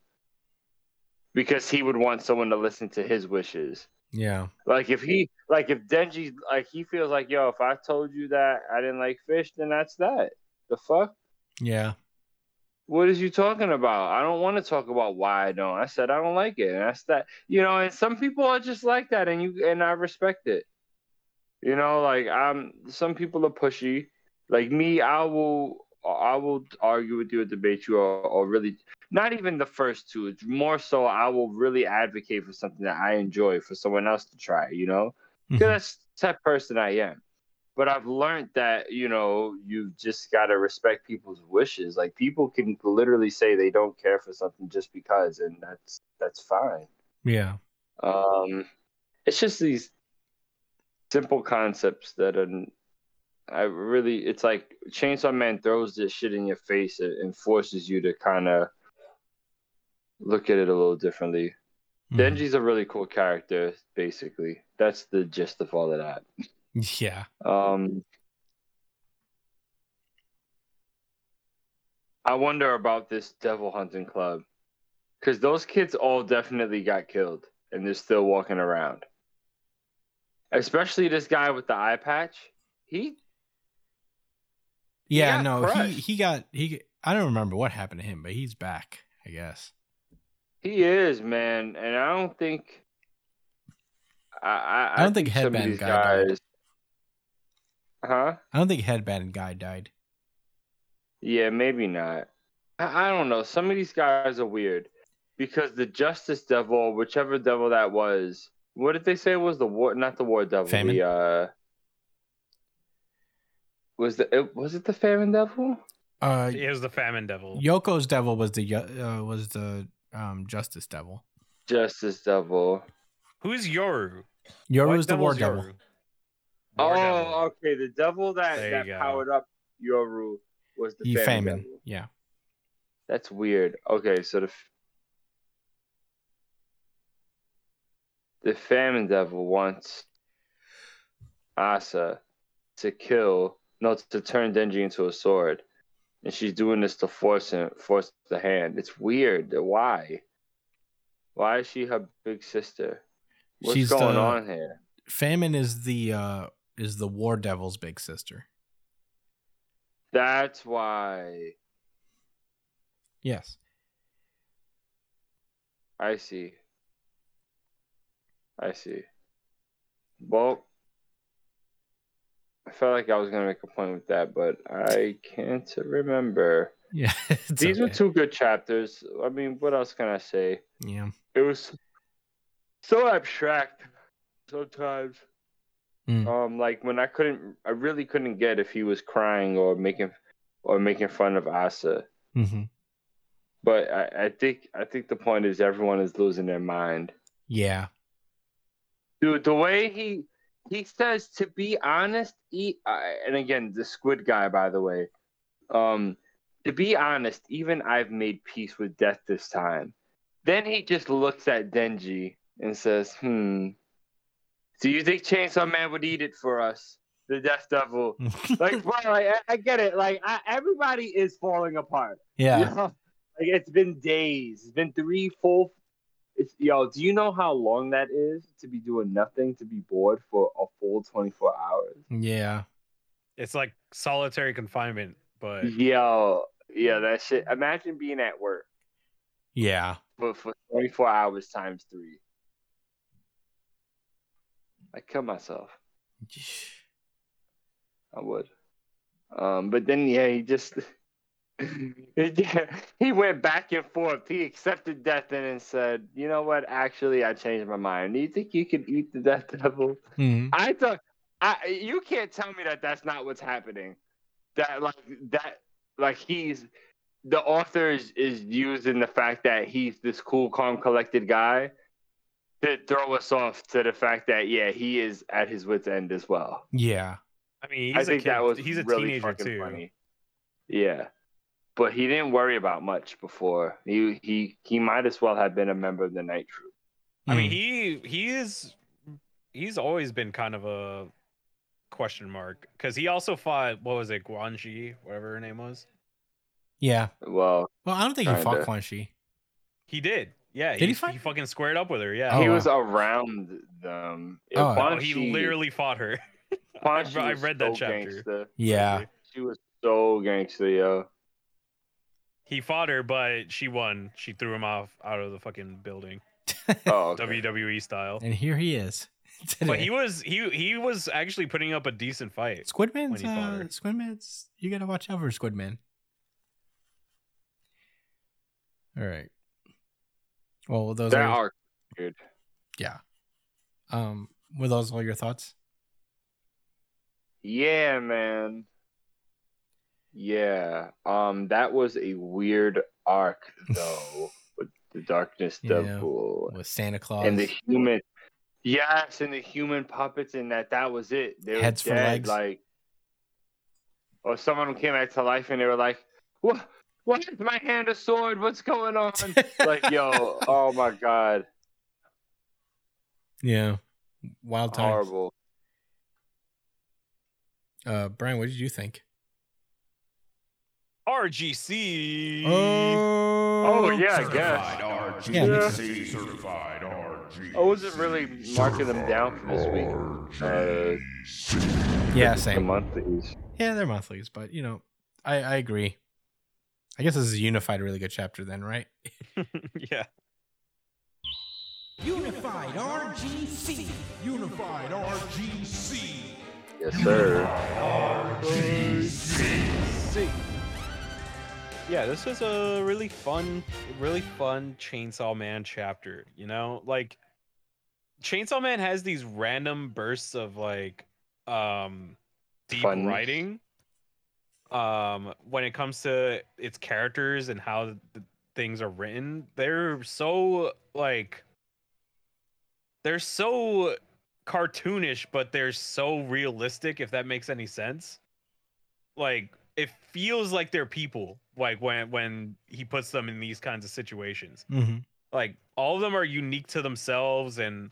because he would want someone to listen to his wishes. Yeah. Like if he, like if Denji, like he feels like, yo, if I told you that I didn't like fish, then that's that. The fuck? Yeah. What is you talking about? I don't want to talk about why I don't. I said I don't like it, and that's that. You know, and some people are just like that, and you and I respect it. You know, like I'm. Some people are pushy. Like me, I will. I will argue with you or debate you, or, or really not even the first two. It's more so I will really advocate for something that I enjoy for someone else to try. You know, because Mhm. that's the type of person I am. But I've learned that you know you've just gotta respect people's wishes. Like people can literally say they don't care for something just because, and that's that's fine. Yeah. Um, it's just these simple concepts that are. I really, it's like Chainsaw Man throws this shit in your face and, forces you to kind of look at it a little differently. Mhm. Denji's a really cool character, basically. That's the gist of all of that. [LAUGHS] Yeah. Um, I wonder about this devil hunting club because those kids all definitely got killed and they're still walking around. Especially this guy with the eye patch. He Yeah, got no, he crushed. he got he I don't remember what happened to him, but he's back, I guess. he is man, and I don't think. I I, I don't think some of Headband these Guy died. Huh? I don't think headband guy died. Yeah, maybe not. I, I don't know. Some of these guys are weird because the Justice Devil, whichever devil that was, what did they say was the war? Not the War Devil. Famine? The uh, was the it, was it the Famine Devil? Uh It was the famine devil. Yuko's devil was the uh, was the um justice devil. Justice Devil. Who's Yoru? Yoru What was the war devil's devil. Yoru? War oh, devil. okay. The devil that There that powered up Yoru was the Famine. famine. Devil. Yeah. That's weird. Okay, so the the famine devil wants Asa to kill, no, to turn Denji into a sword, and she's doing this to force him, force the hand. It's weird. Why? Why is she her big sister? What's She's going the- on here? Famine is the uh is the war devil's big sister. That's why. Yes. I see. I see. Well, I felt like I was gonna make a point with that, but I can't remember. Yeah. [LAUGHS] These were two good chapters. I mean, what else can I say? Yeah. It was so abstract sometimes. Mm. Um, like when I couldn't, I really couldn't get if he was crying or making or making fun of Asa. hmm But I, I think I think the point is everyone is losing their mind. Yeah. dude the way he he says to be honest uh, and again the squid guy by the way um to be honest even i've made peace with death this time then he just looks at denji and says hmm do you think chainsaw man would eat it for us the death devil [LAUGHS] like bro like, I, I get it like I, everybody is falling apart yeah. you know? like it's been days. It's been three full. It's yo. Do you know how long that is to be doing nothing to be bored for a full twenty four hours? Yeah. It's like solitary confinement, but Yo, yeah, that shit. Imagine being at work Yeah. for for twenty four hours times three. I kill myself. I would. Um, but then yeah, he just [LAUGHS] he went back and forth. He accepted death and then said, "You know what? Actually, I changed my mind. Do you think you can eat the death devil?" Mhm. I thought I you can't tell me that that's not what's happening. That like that like he's the author is, is using the fact that he's this cool, calm, collected guy to throw us off to the fact that yeah, he is at his wits end as well. Yeah. I mean, I he's a think kid. that was he's a really teenager too. funny. Yeah, but he didn't worry about much before. He he he might as well have been a member of the Night Troop. I mean, Mm. he he is he's always been kind of a question mark because he also fought what was it, Quanxi, whatever her name was. yeah. Well, Well, I don't think he fought Kinda. He did. Yeah, Did he fight? He fucking squared up with her. Yeah. Oh, he wow. was around them. Oh. Oh, he Quanxi- literally fought her. Quan [LAUGHS] I, I was read that chapter. gangsta. Yeah. She was so gangster, yo. He fought her, but she won. She threw him off out of the fucking building, Oh, okay. WWE style. and here he is. [LAUGHS] Today. But he was he he was actually putting up a decent fight. Squidman's when he fought uh, her. Squidman's you gotta watch out for Squidman. All right. Well, those that are arc, dude. yeah. Um, were those all your thoughts? Yeah, man. Yeah. Um, that was a weird arc though, [LAUGHS] with the Darkness Yeah. Devil With Santa Claus and the human. Yes, and the human puppets, and that that was it. They were Heads for dead, legs. like. Or someone came back to life, and they were like, "What? Why is my hand a sword? What's going on?" [LAUGHS] like, yo, oh my god, yeah, wild times. horrible. Uh, Brian, what did you think? RGC. Oh yeah, I guess. RGC Yeah. certified RGC. I wasn't really marking them down for this week. Uh, Yeah, the same. monthlies. Yeah, they're monthlies, but you know, I I agree. I guess this is a unified, really good chapter, then, right? [LAUGHS] yeah. Unified RGC. Unified RGC. Yes, sir. Yeah, this was a really fun, really fun Chainsaw Man chapter. You know, like Chainsaw Man has these random bursts of like um deep Fun. writing. Um, when it comes to its characters and how the things are written, they're so like they're so cartoonish, but they're so realistic. If that makes any sense, like it feels like they're people. Like when when he puts them in these kinds of situations Mm-hmm. like all of them are unique to themselves and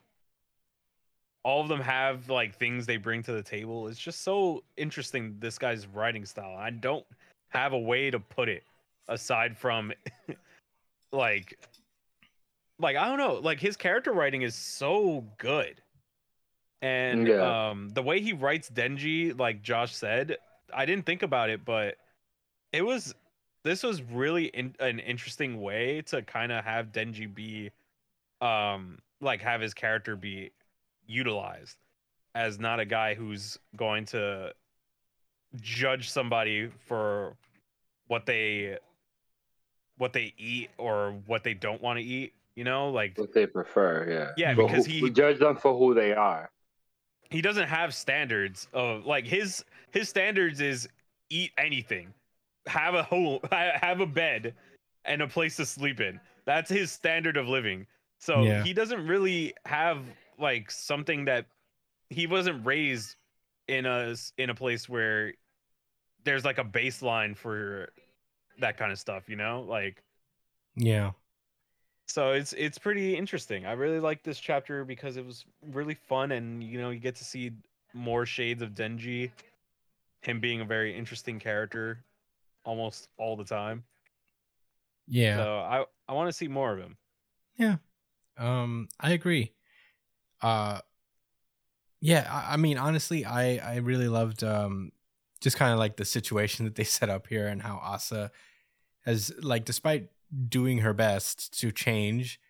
all of them have like things they bring to the table it's just so interesting this guy's writing style i don't have a way to put it aside from [LAUGHS] like like i don't know like his character writing is so good and Yeah. um the way he writes denji like josh said i didn't think about it but it was this was really in, an interesting way to kind of have Denji be um like have his character be utilized as not a guy who's going to judge somebody for what they what they eat or what they don't want to eat you know like What they prefer, yeah. Yeah, But because who- he- we judge them for who they are. he doesn't have standards of like his his standards is eat anything have a home have a bed and a place to sleep in that's his standard of living so Yeah. he doesn't really have like something that he wasn't raised in a in a place where there's like a baseline for that kind of stuff you know like Yeah. so it's it's pretty interesting. I really like this chapter because it was really fun, and you know you get to see more shades of Denji, him being a very interesting character, almost all the time. Yeah. So I I want to see more of him. Yeah. Um, I agree. Uh, yeah, I, I mean, honestly, I I really loved um, just kind of like the situation that they set up here and how Asa has like, despite doing her best to change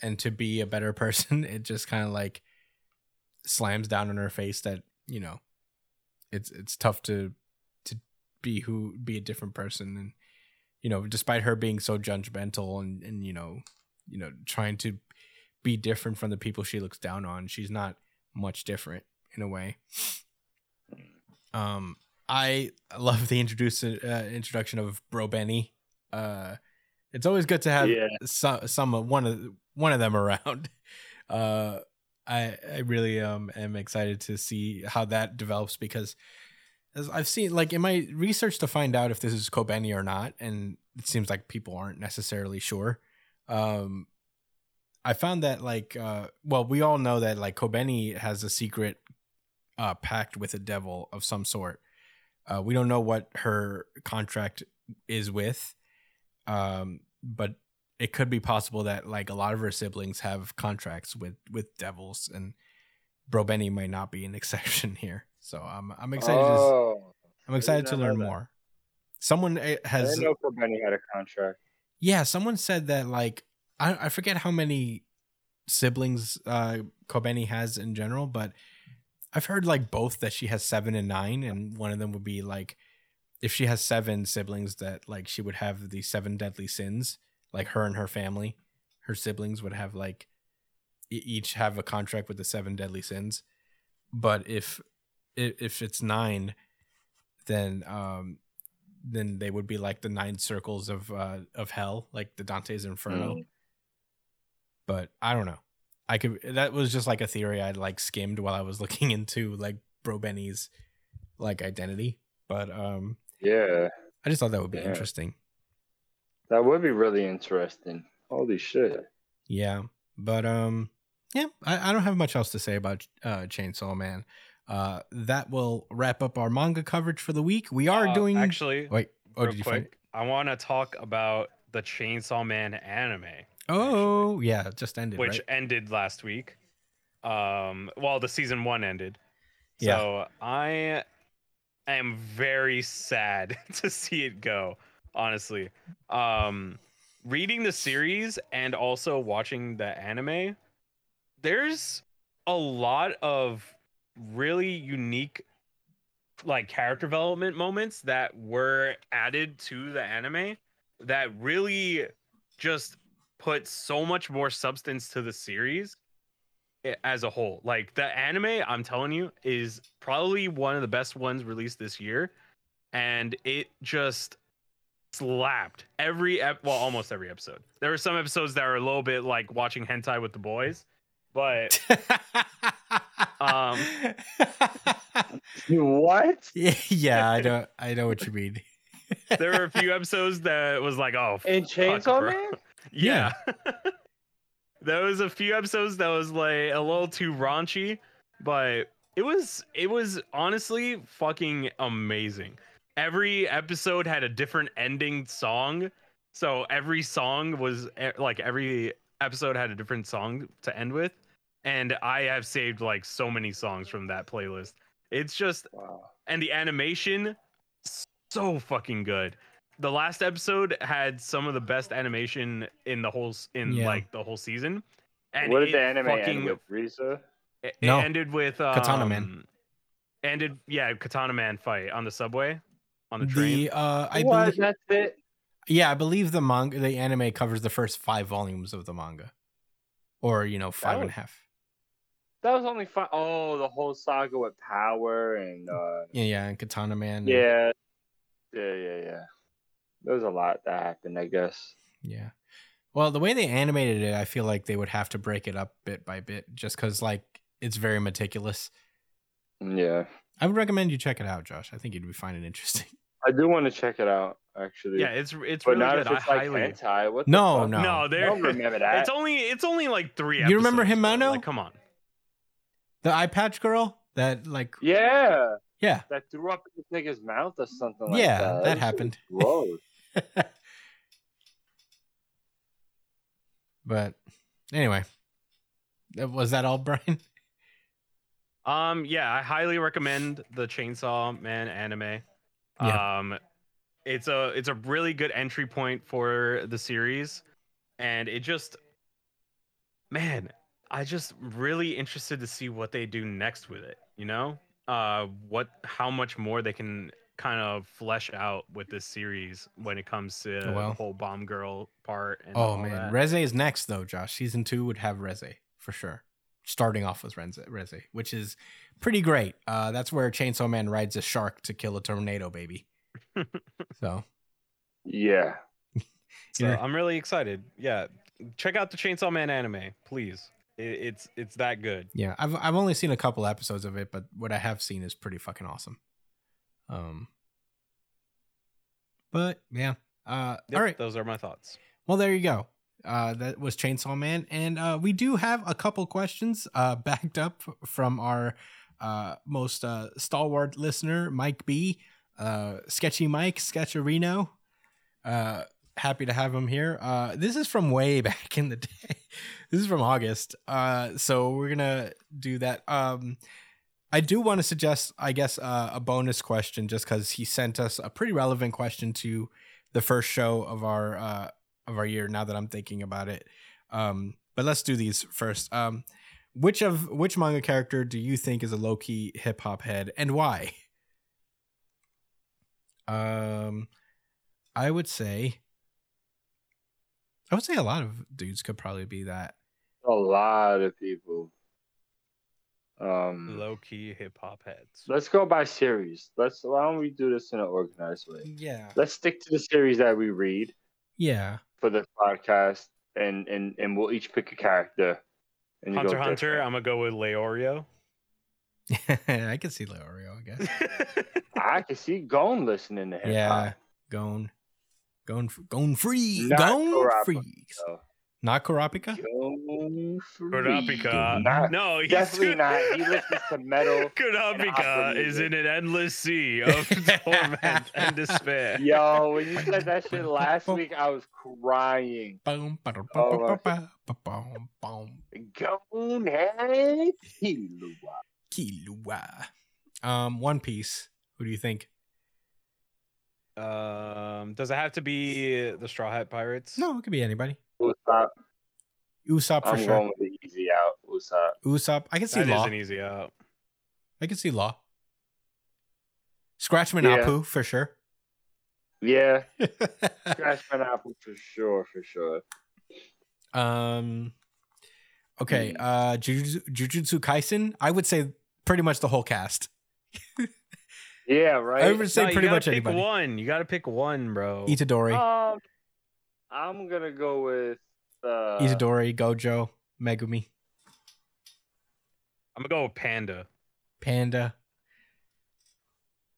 and to be a better [LAUGHS] person, it just kind of like slams down in her face that you know it's it's tough to to be who be a different person and you know despite her being so judgmental and and you know you know trying to be different from the people she looks down on she's not much different in a way um i love the introduce uh, introduction of bro benny Uh, it's always good to have Yeah. some some one of one of them around. [LAUGHS] Uh, I I really um am excited to see how that develops because as I've seen like in my research to find out if this is Kobeni or not, and it seems like people aren't necessarily sure. Um, I found that like uh, well, we all know that like Kobeni has a secret uh pact with a devil of some sort. Uh, we don't know what her contract is with, um, but it could be possible that like a lot of her siblings have contracts with with devils, and Bro Benny might not be an [LAUGHS] exception here. So I'm I'm excited. to, Oh, I'm excited to learn more. Someone eh, I has didn't know had a contract. yeah, someone said that like I I forget how many siblings uh Kobeni has in general, but I've heard like both that she has seven and nine, and one of them would be like if she has seven siblings that like she would have the seven deadly sins, like her and her family, her siblings would have like each have a contract with the seven deadly sins. But if if it's nine, then um then they would be like the nine circles of uh of hell, like the Dante's Inferno. Mm. But I don't know. I could that was just like a theory I'd like skimmed while I was [LAUGHS] looking into like Bro Benny's like identity. But um Yeah, I just thought that would be Yeah. interesting. That would be really interesting. Holy shit. Yeah. But um yeah, I, I don't have much else to say about uh Chainsaw Man. Uh that will wrap up our manga coverage for the week. We are Uh, doing actually. wait, oh real did you quick, find I want to talk about the Chainsaw Man anime, Oh yeah, it just ended, which right? ended last week. Um, well, the season one ended. Yeah. So I am very sad [LAUGHS] to see it go. Honestly, um, reading the series and also watching the anime, there's a lot of really unique like character development moments that were added to the anime that really just put so much more substance to the series as a whole. Like the anime, I'm telling you, is probably one of the best ones released this year, and it just slapped every ep- well, almost every episode. There were some episodes that were a little bit like watching hentai with the boys, but [LAUGHS] um, What? yeah, yeah, I know I know what you mean. there were a [LAUGHS] few episodes that was like, oh, In Chainsaw bro. Man? [LAUGHS] Yeah. there was a few episodes that was like a little too raunchy, but it was it was honestly fucking amazing. Every episode had a different ending song. So every song was eh, like every episode had a different song to end with. And I have saved like so many songs from that playlist. It's just Wow. and the animation so fucking good. The last episode had some of the best animation in the whole in Yeah. like the whole season. And what did it the anime fucking, end with? Reze? It, No. ended with um, Katana Man. Ended yeah, Katana Man fight on the subway, on the train. The uh I what? believe That's it? yeah, I believe the manga the anime covers the first five volumes of the manga. Or, you know, five and a half. That was only fun. Oh, the whole saga with Power and uh, Yeah, yeah, and Katana Man. and- yeah, yeah, yeah, yeah. There was a lot that happened, I guess. Yeah. Well, the way they animated it, I feel like they would have to break it up bit by bit just because, like, it's very meticulous. Yeah, I would recommend you check it out, Josh. I think you'd be finding it interesting. I do want to check it out actually. yeah, it's it's but really not good. if it's I like highly hentai. What? the No, fuck? no. No, I there don't remember [LAUGHS] that. it's only it's only like three You remember episodes, bro. Himeno? Like, come on. The eye patch girl that, like, yeah, yeah. that threw up in this nigga's mouth or something like Yeah, that. that shit happened. [LAUGHS] Gross. [LAUGHS] But anyway, was that all, Brian? Um, yeah, I highly recommend the Chainsaw Man anime. Yeah. Um, it's a it's a really good entry point for the series, and it just, man, I just really interested to see what they do next with it. You know, uh, what how much more they can kind of flesh out with this series when it comes to Oh, the whole bomb girl part. And Oh, all man. that. Reze is next, though, Josh. Season two would have Reze for sure. Starting off with Renze, Reze, which is pretty great. Uh, that's where Chainsaw Man rides a shark to kill a tornado, baby. [LAUGHS] so, Yeah. [LAUGHS] So Yeah. I'm really excited. Yeah, check out the Chainsaw Man anime, please. It, it's it's that good. Yeah, I've I've only seen a couple episodes of it, but what I have seen is pretty fucking awesome. Um, but yeah, uh, Yep, all right. those are my thoughts. Well, there you go. Uh, that was Chainsaw Man, and uh, we do have a couple questions uh, [LAUGHS] backed up from our uh, most uh, stalwart listener, Mike B, uh, Sketchy Mike, Sketcherino. Uh, happy to have him here. Uh, this is from way [LAUGHS] back in the day. this is from August. Uh, so we're gonna do that. Um, I do want to suggest, I guess, uh, a bonus question, just because he sent us a pretty relevant question to the first show of our uh, of our year. Now that I'm thinking about it, um, but let's do these first. Um, which of which manga character do you think is a low key hip hop head, and why? Um, I would say, I would say a lot of dudes could probably be that. A lot of people. Um, Low key hip hop heads. let's go by series. Let's. Why don't we do this in an organized way? Yeah, Let's stick to the series that we read yeah. for this podcast, and and and we'll each pick a character. And Hunter Hunter. different. I'm gonna go with Leorio. [LAUGHS] I can see Leorio, I guess. [LAUGHS] I can see Gon listening to hip hop. Yeah, going, going, going free, Not going Kurapika, free. Though. Not Kurapika. Gon free. Kurapika. Not- no, he's definitely not. He listens to metal. [LAUGHS] Kurapika opera is in an endless sea of [LAUGHS] torment and despair. Yo, when you said that shit last [LAUGHS] week, I was crying. Boom, ba-dum, Oh, ba-ba, ba-ba, ba-bum, boom. Gone head. Killua. Killua. Um, One Piece. Who do you think? Um, does it have to be the Straw Hat Pirates? No, it could be anybody. Usopp. Usopp for I'm sure. going with the easy out. Usopp. Usopp. I can see that is Law. an easy out. I can see Law. Scratchmen Yeah. For sure. Yeah, [LAUGHS] scratch pineapple for sure, for sure. um. Okay. Hmm. Uh, Jujutsu, Jujutsu Kaisen. I would say pretty much the whole cast. Yeah, right. I would say No, you pretty gotta much pick anybody. one. You gotta pick one, bro. Itadori, Um, I'm gonna go with uh, Itadori, Gojo, Megumi, I'm gonna go with Panda. Panda.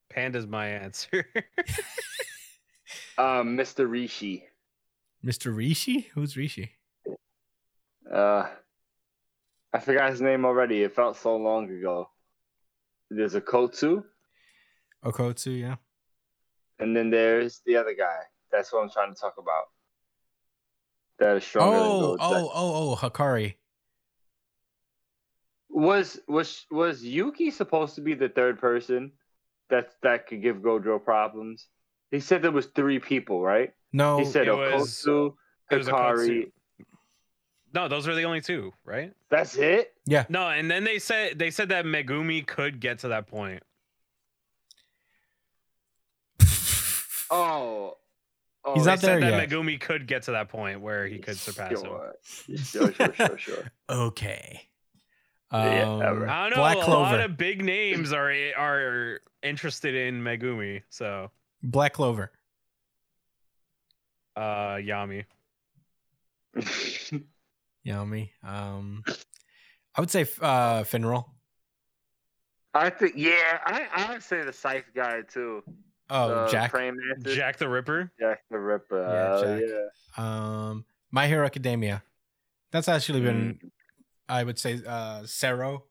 Panda's my answer. [LAUGHS] um, Mr. Rishi. Mr. Rishi? Who's Rishi? Uh, I forgot his name already. It felt so long ago. There's a Kotsu, Okkotsu, yeah. and then there's the other guy. That's what I'm trying to talk about. That is stronger Oh, than Gojo. oh, oh, oh, Hakari. Was was was Yuki supposed to be the third person that that could give Gojo problems? He said there was three people, right? No, He said it was- Okkotsu, Hikari. No, those are the only two, right? That's it. yeah. No, and then they said they said that Megumi could get to that point. [LAUGHS] Oh, oh He's They not there said that. Megumi could get to that point where he could surpass him. sure. Sure, sure, sure, sure. [LAUGHS] okay. Yeah, Um, ever. I don't know. Black a Clover. lot of big names are are interested in Megumi. So, Black Clover. uh, Yami. [LAUGHS] Yummy. Um, I would say uh, Finral. I think, yeah, I I would say the Scythe guy too. Oh, the Jack. Jack the Ripper. Jack the Ripper. Yeah, Jack. yeah. Um, My Hero Academia. That's actually been, Mm. I would say, uh, Sero.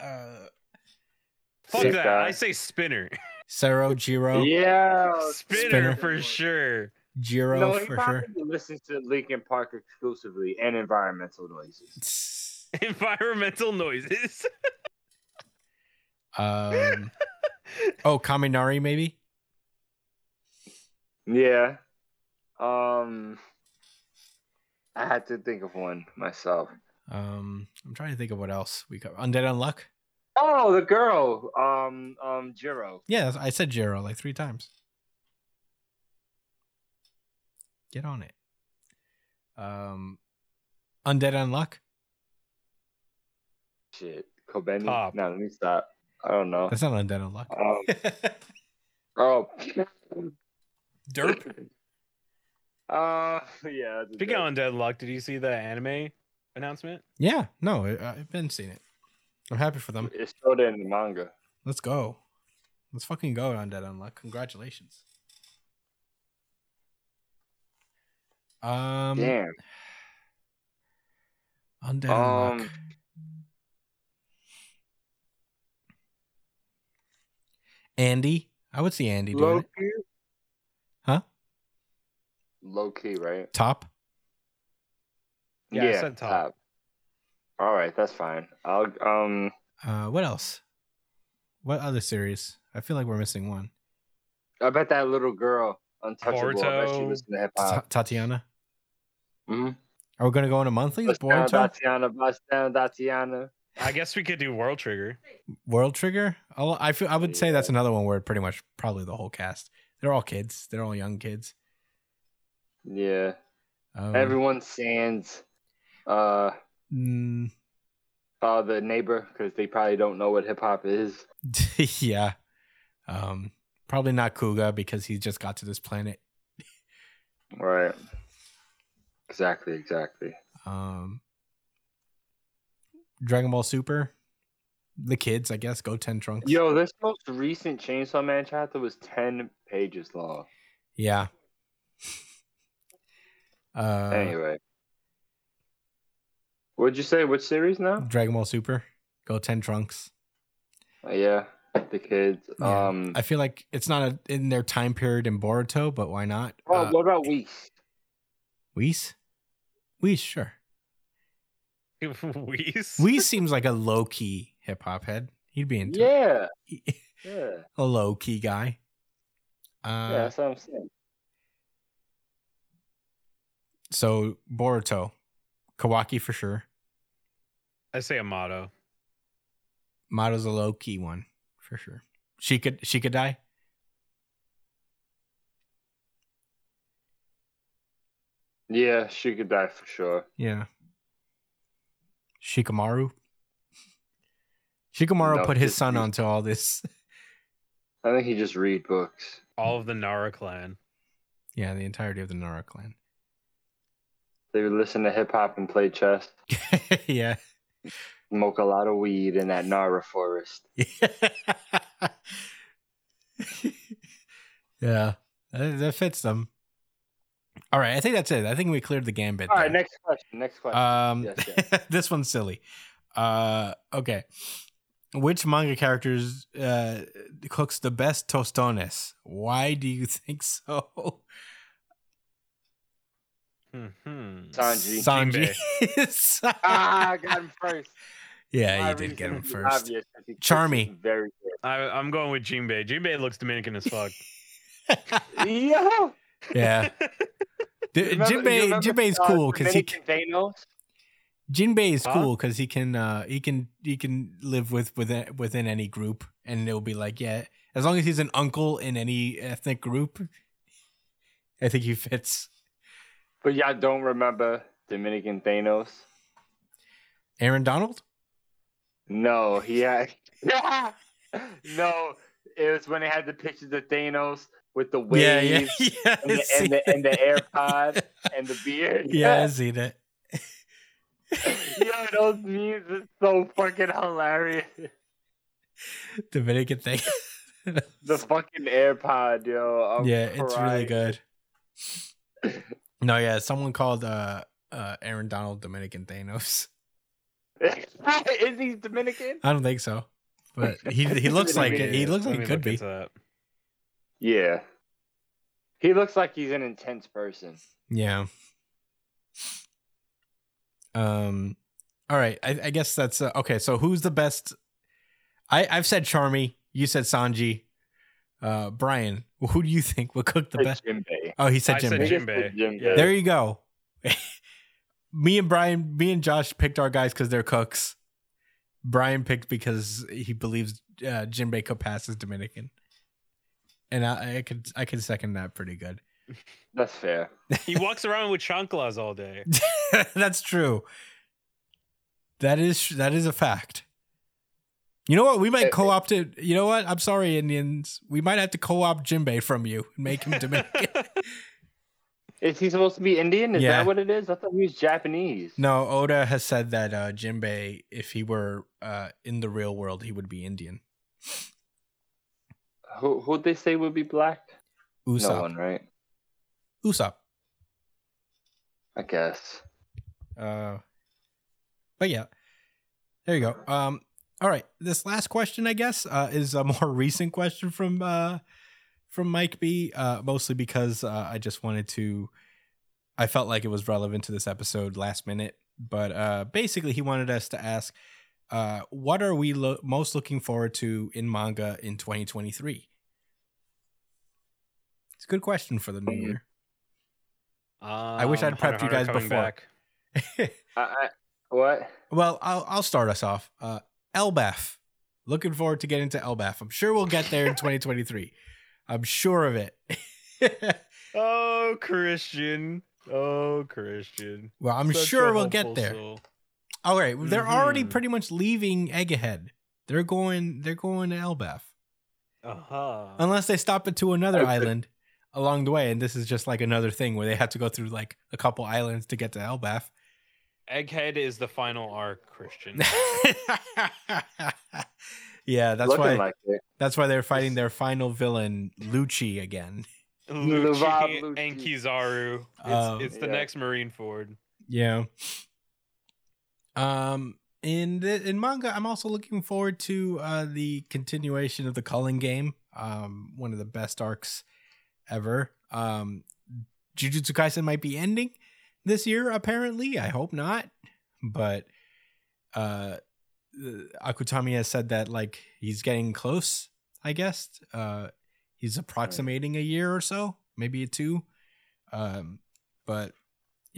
Uh, Fuck Sick that. guy. I say Spinner. Sero, Jiro, Yeah. Spinner, Spinner. for sure. Jiro No, for sure. probably listens to Linkin Park exclusively and environmental noises. [LAUGHS] Environmental noises. [LAUGHS] Um, oh, Kaminari maybe. Yeah. Um, I had to think of one myself. Um, I'm trying to think of what else we cover. Undead Unluck. Oh, the girl. Um, um, Jiro. Yeah, I said Jiro like three times. Get on it. Um, Undead Unluck. Shit, Kobeni. Top. No, let me stop. I don't know. That's not Undead Unluck. Um, [LAUGHS] oh, Derp. [LAUGHS] Uh, yeah. that's a Speaking joke. on Deadlock, did you see the anime announcement? Yeah, no, I, I've been seeing it. I'm happy for them. It's showed in the manga. Let's go. Let's fucking go Undead Unluck. Congratulations. Um, Damn. Undead Unluck. Andy, I would see Andy doing low it. key. Huh? Low key, right? Top. Yeah, I said top. All right, that's fine. I'll um. Uh, what else? What other series? I feel like we're missing one. I bet that little girl, untouchable. I bet she Boruto. listens to hip hop. Tatiana. Mm-hmm. Are we gonna go on a monthly? Bust down, Boruto? Tatiana. Bust down, Tatiana. I guess we could do World Trigger. World Trigger. I'll, I feel I would say that's another one where pretty much probably the whole cast. They're all kids. They're all young kids. Yeah. Um, Everyone sans. Uh. mm, Uh, the neighbor, because they probably don't know what hip hop is. [LAUGHS] yeah. Um, probably not Kuga because he just got to this planet. Right. Exactly. Exactly. Um, Dragon Ball Super. The kids, I guess, Goten trunks. Yo, this most recent Chainsaw Man chapter was ten pages long. Yeah. [LAUGHS] Uh, anyway, what'd you say? Which series now? Dragon Ball Super, Goten trunks. Uh, yeah, the kids. Yeah. Um. I feel like it's not a, in their time period in Boruto, but why not? oh, Uh, what about Whis? Whis? Whis, sure. [LAUGHS] Whis? Whis seems like a low key hip hop head. He'd be into Yeah, it. yeah, [LAUGHS] a low key guy. Uh, yeah. That's what I'm saying. So Boruto, Kawaki for sure. I say Amato. Mato's a low key one for sure. She could she could die. Yeah, she could die for sure. Yeah. Shikamaru. Shikamaru No, put his son use- onto all this. [LAUGHS] I think he just read books. All of the Nara clan. Yeah, the entirety of the Nara clan. They would listen to hip hop and play chess, [LAUGHS] yeah. smoke a lot of weed in that Nara forest. [LAUGHS] yeah. That, that fits them. All right, I think that's it. I think we cleared the gambit. All right, there. next question. Next question. Um, Yes, [LAUGHS] this one's silly. Uh, okay. Which manga characters uh, cooks the best tostones? Why do you [LAUGHS] think so? Mm-hmm. Sanji. Sanji. [LAUGHS] ah, I got him first. yeah, My you did get him first. obvious, 'cause Charmy. Very good. I, I'm going with Jinbei. Jinbei looks Dominican as fuck. Yeah. Yeah. [LAUGHS] D- Remember- you Jinbei, Jinbei's uh, cool because he Thanos? Jinbei is Huh? cool because he can uh he can he can live with within within any group and it'll be like yeah as long as he's an uncle in any ethnic group, I think he fits. But y'all don't remember Dominican Thanos? Aaron Donald. No, he had. [LAUGHS] no, it was when they had the pictures of Thanos with the waves Yeah, yeah, [LAUGHS] yeah. and, the, and, the, [LAUGHS] and the AirPod and the beard. yeah, I've seen it. Yo, those memes are so fucking hilarious. Dominican thing. The [LAUGHS] fucking AirPod, yo. I'm yeah, it's really good. [COUGHS] No, yeah, someone called uh uh Aaron Donald Dominican Thanos. Is he Dominican? I don't think so, but he he looks like it. He looks like he could be. that. Yeah. He looks like he's an intense person. Yeah. Um. All right. I, I guess that's uh, okay. So who's the best? I I've said Charmy. You said Sanji. Uh, Brian, who do you think will cook the best? Jinbei. Oh, he said I said Jinbei. Jinbei. Jinbei. Yeah. There you go. [LAUGHS] me and Brian, me and Josh picked our guys because they're cooks. Brian picked because he believes uh, Jinbei could pass as Dominican, and I, I could I could second that pretty good. [LAUGHS] That's fair. He walks around with chanclas all day. [LAUGHS] That's true. That is that is a fact. You know what? We might Eh, eh. co-opt it. You know what? I'm sorry, Indians. We might have to co-opt Jinbei from you and make him Dominican. [LAUGHS] Is he supposed to be Indian? Is Yeah. that what it is? I thought he was Japanese. No, Oda has said that uh, Jinbei, if he were uh, in the real world, he would be Indian. Who who'd they say would be black? Usopp. No one, right? Usopp. I guess. Uh, but yeah, there you go. Um, all right, this last question, I guess, uh, is a [LAUGHS] more recent question from uh, from Mike B. Uh, mostly because uh, I just wanted to, I felt like it was relevant to this episode last minute. But uh, basically, he wanted us to ask, uh, what are we lo- most looking forward to in manga in 2023? It's a good question for the new Mhm. year. I wish I'd prepped you guys before. [LAUGHS] I, I, what? Well, I'll I'll start us off. Uh Elbaf. Looking forward to getting to Elbaf. I'm sure we'll get there in [LAUGHS] 2023. I'm sure of it. [LAUGHS] Oh, Christian. Oh, Christian. well, I'm Such sure we'll get there. soul. All right, they're already Mhm. pretty much leaving Egghead. They're going they're going to Elbaf. Uh-huh. Unless they stop it to another Okay. island along the way and this is just like another thing where they have to go through like a couple islands to get to Elbaf. Egghead is the final arc, Christian. [LAUGHS] yeah, that's Looking why like it. that's why they're fighting their final villain, Lucci again. Lucci Lucci. and Kizaru. It's, Oh. it's the Yeah. next Marineford. Yeah. Um in the, in manga, I'm also looking forward to uh the continuation of the Culling game. Um one of the best arcs ever. Um Jujutsu Kaisen might be ending this year apparently. I hope not. But uh Akutami has said that like he's getting close, I guess. Uh he's approximating a year or so, maybe a two. Um but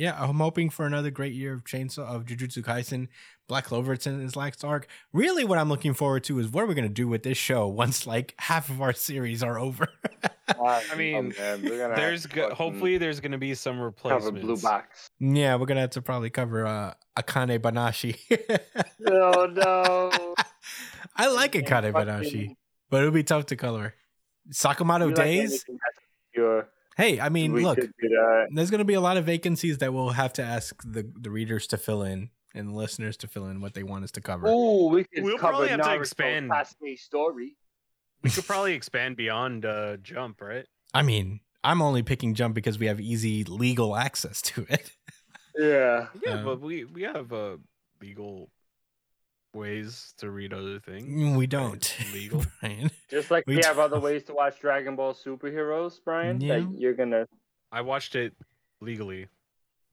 yeah, I'm hoping for another great year of Chainsaw of Jujutsu Kaisen. Black Clover it's in his last arc. Really, what I'm looking forward to is what are we gonna do with this show once like half of our series are over. [LAUGHS] I mean, Oh, man, we're gonna have There's go- hopefully there's gonna be some replacements. cover replacements. blue box. yeah, we're gonna have to probably cover uh, Akane Banashi. [LAUGHS] Oh no! I like And Akane Banashi, but it'll be tough to color. Sakamoto you like Days. anything Your, hey, I mean, we look, could do that. there's gonna be a lot of vacancies that we'll have to ask the the readers to fill in and the listeners to fill in what they want us to cover. Oh, we could We'll cover probably have to Naruto expand. Sasuke story. We could probably expand beyond uh, Jump, right? I mean, I'm only picking Jump because we have easy legal access to it. Yeah. Yeah, Uh, but we we have a legal ways to read other things. Mm, we don't. [LAUGHS] legal. Brian. Just like We we, have other don't. ways to watch Dragon Ball superheroes, Brian. Yeah. That you're gonna. I watched it legally,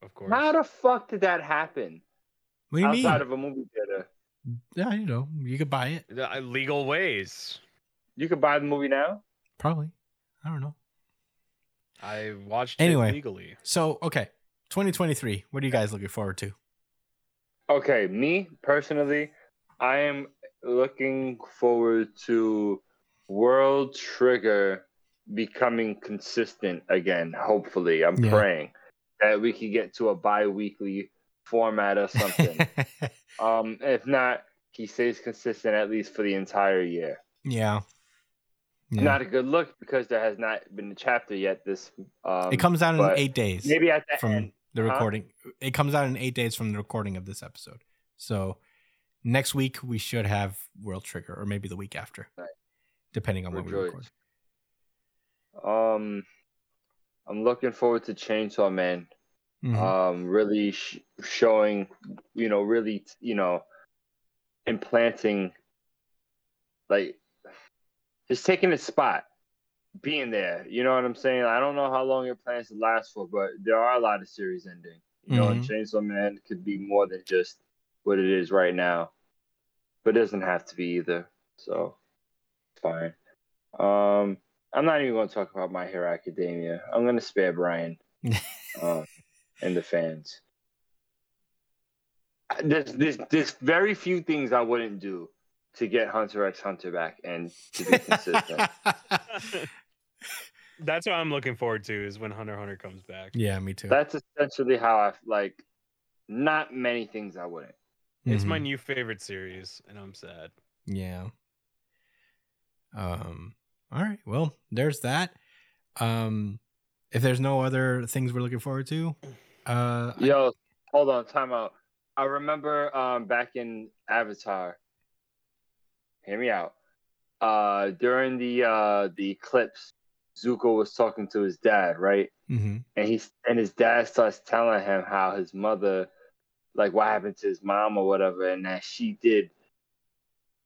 of course. How the fuck did that happen? What do you Outside mean? of a movie theater, yeah, you know, you could buy it. The, uh, legal ways. you could buy the movie now. Probably. I don't know. I watched Anyway. it legally. So, okay. 2023. What are you guys looking forward to? Okay, me personally, I am looking forward to World Trigger becoming consistent again. Hopefully, I'm Yeah. praying that we can get to a bi-weekly format or something. [LAUGHS] um, if not, he stays consistent at least for the entire year. yeah. Yeah. Not a good look because there has not been a chapter yet. This um, it comes out in eight days maybe at the from end. the huh? recording. It comes out in eight days from the recording of this episode. So next week we should have World Trigger, or maybe the week after, Right. depending on when we Rejoice. record. Um, I'm looking forward to Chainsaw Man. Mhm. um really sh- showing you know really you know implanting like just taking a spot being there you know what i'm saying i don't know how long it plans to last for but there are a lot of series ending you know and chainsaw man could be more than just what it is right now but it doesn't have to be either so fine um i'm not even going to talk about my hero academia i'm going to spare brian [LAUGHS] um, and the fans. There's, there's, there's very few things I wouldn't do to get Hunter x Hunter back and to be consistent. [LAUGHS] That's what I'm looking forward to is when Hunter Hunter comes back. yeah, me too. That's essentially how I like. Not many things I wouldn't. It's my Mhm. new favorite series, and I'm sad. Yeah. Um. All right. Well, there's that. Um. if there's no other things we're looking forward to, uh, I- Yo, hold on, time out. I remember um back in Avatar. Hear me out. Uh during the uh the eclipse, Zuko was talking to his dad, right? mhm. And he's and his dad starts telling him how his mother like what happened to his mom or whatever, and that she did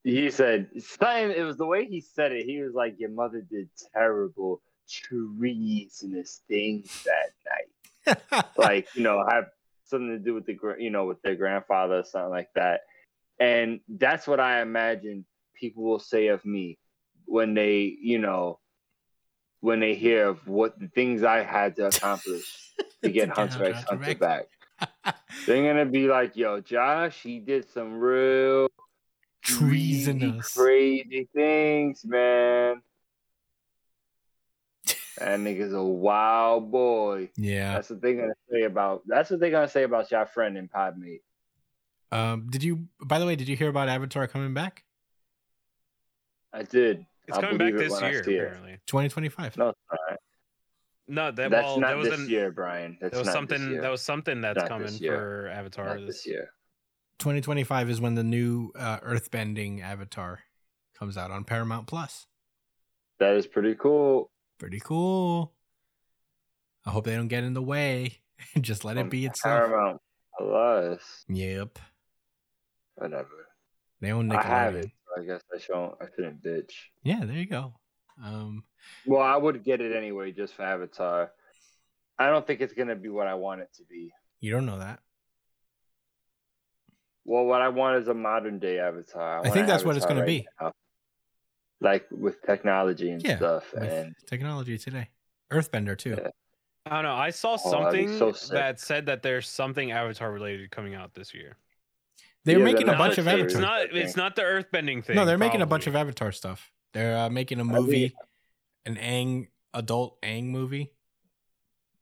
he said something it was the way he said it, he was like, Your mother did terrible treasonous things that night. [LAUGHS] Like you know have something to do with the you know with their grandfather or something like that. And that's what i imagine people will say of me when they you know when they hear of what the things i had to accomplish to [LAUGHS] get hunter x hunter back they're gonna be like yo josh he did some real Treasonous. crazy things man that nigga's a wild boy Yeah. that's what they're gonna say about. That's what they're gonna say about your friend and Podmate. Um, did you? By the way, did you hear about Avatar coming back? I did. It's I'll coming back it this year, apparently. 2025. No, it's not. No, that that's well, not there was this an, year, Brian. That's there was not something. This year. That was something that's Not coming this year. for Avatar. not this- this year. 2025 is when the new uh, Earthbending Avatar comes out on Paramount Plus. That is pretty cool. Pretty cool. I hope they don't get in the way. [LAUGHS] Just let it be itself. Paramount Plus. Yep. Whatever. They own I have Nickelodeon. it. so I guess I shouldn't. I shouldn't bitch. Yeah, there you go. Um, Well, I would get it anyway just for Avatar. I don't think it's gonna be what I want it to be. you don't know that. Well, what I want is a modern day Avatar. I want think an that's what it's gonna right now. Like with technology and Yeah, stuff, and technology today. Earthbender too. Yeah. I don't know. I saw Oh, something so that said that there's something Avatar related coming out this year. They're Yeah, making they're a bunch of Avatar. It's not. It's not the Earthbending thing. no, they're making a bunch of Avatar stuff. They're uh, making a mean- movie, an Aang adult Aang movie.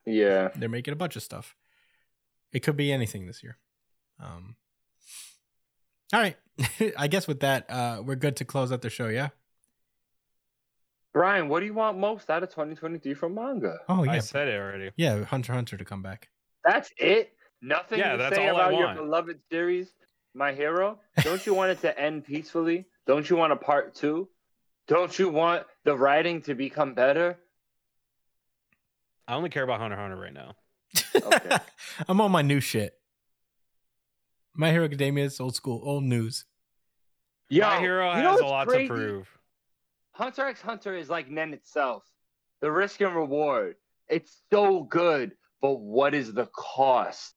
yeah. They're making a bunch of stuff. It could be anything this year. Um. All right, [LAUGHS] I guess with that, uh, we're good to close out the show. Yeah. Brian, what do you want most out of 2023 from manga? Oh yeah, I said it already. yeah. Hunter Hunter to come back. That's it. Nothing Yeah, to that's say all I about your want. beloved series, My Hero. [LAUGHS] Don't you want it to end peacefully? Don't you want a part two? Don't you want the writing to become better? I only care about Hunter Hunter right now. [LAUGHS] Okay. I'm on my new shit. My Hero Academia is old school, old news. Yo, My hero you know has a lot crazy? to prove. Hunter x Hunter is like Nen itself. The risk and reward. It's so good, but what is the cost?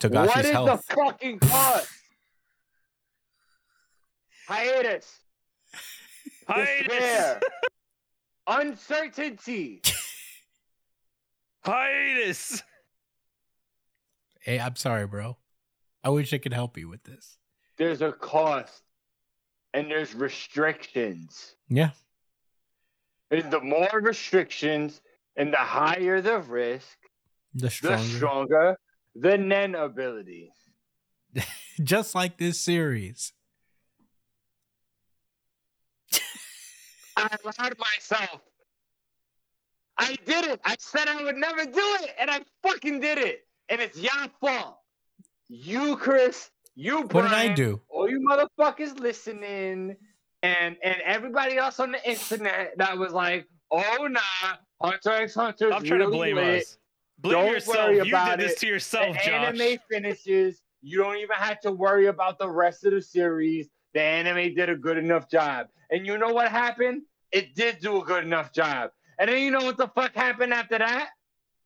Togashi's what is health. the fucking cost? [LAUGHS] Hiatus. Hiatus. Despair. Uncertainty. Hiatus. Hey, I'm sorry, bro. I wish I could help you with this. There's a cost. And there's restrictions. Yeah. And the more restrictions and the higher the risk, The the stronger. stronger the Nen ability. [LAUGHS] Just like this series. I allowed myself. I did it. I said I would never do it, and I fucking did it. And it's your fault. You, Chris. You, What did I Brian, do? All you motherfuckers listening, and and everybody else on the internet that was like, "Oh nah, Hunter x Hunter." Stop trying to really blame lit. us. Blame Don't yourself. worry You did this it. to yourself, the Josh. anime finishes. You don't even have to worry about the rest of the series. The anime did a good enough job. And you know what happened? It did do a good enough job. And then you know what the fuck happened after that?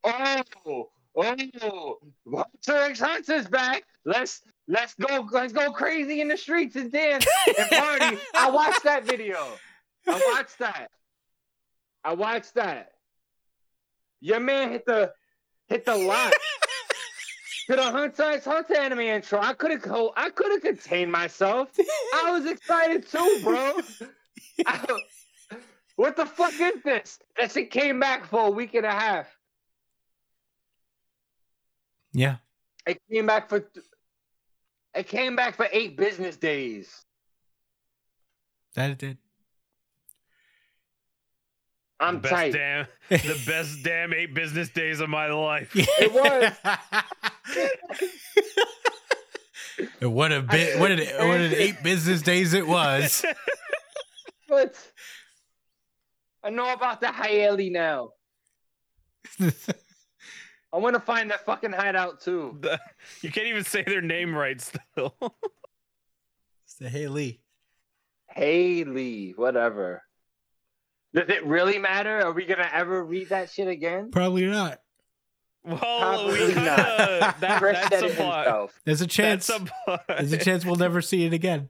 Oh, oh, Hunter x Hunter's back. Let's let's go let's go crazy in the streets and dance and party. [LAUGHS] I watched that video. I watched that. I watched that. Your man hit the hit the lot [LAUGHS] to the Hunter x Hunter anime intro. I could have I could have contained myself. I was excited too, bro. [LAUGHS] I- what the fuck is this? That shit came back for a week and a half. Yeah. It came back for it came back for eight business days. That it did. I'm best tight. damn the best damn eight business days of my life. [LAUGHS] It was. [LAUGHS] what a bit! What an what an eight business days it was. But I know about the Hyeli now. [LAUGHS] I want to find that fucking hideout too. The- you can't even say their name right still. [LAUGHS] It's the Haley. Haley, whatever. Does it really matter? Are we gonna ever read that shit again? Probably not. well, Probably we kind not. of that, Chris that said it subplot. There's a That chance. subplot. There's a chance we'll never see it again.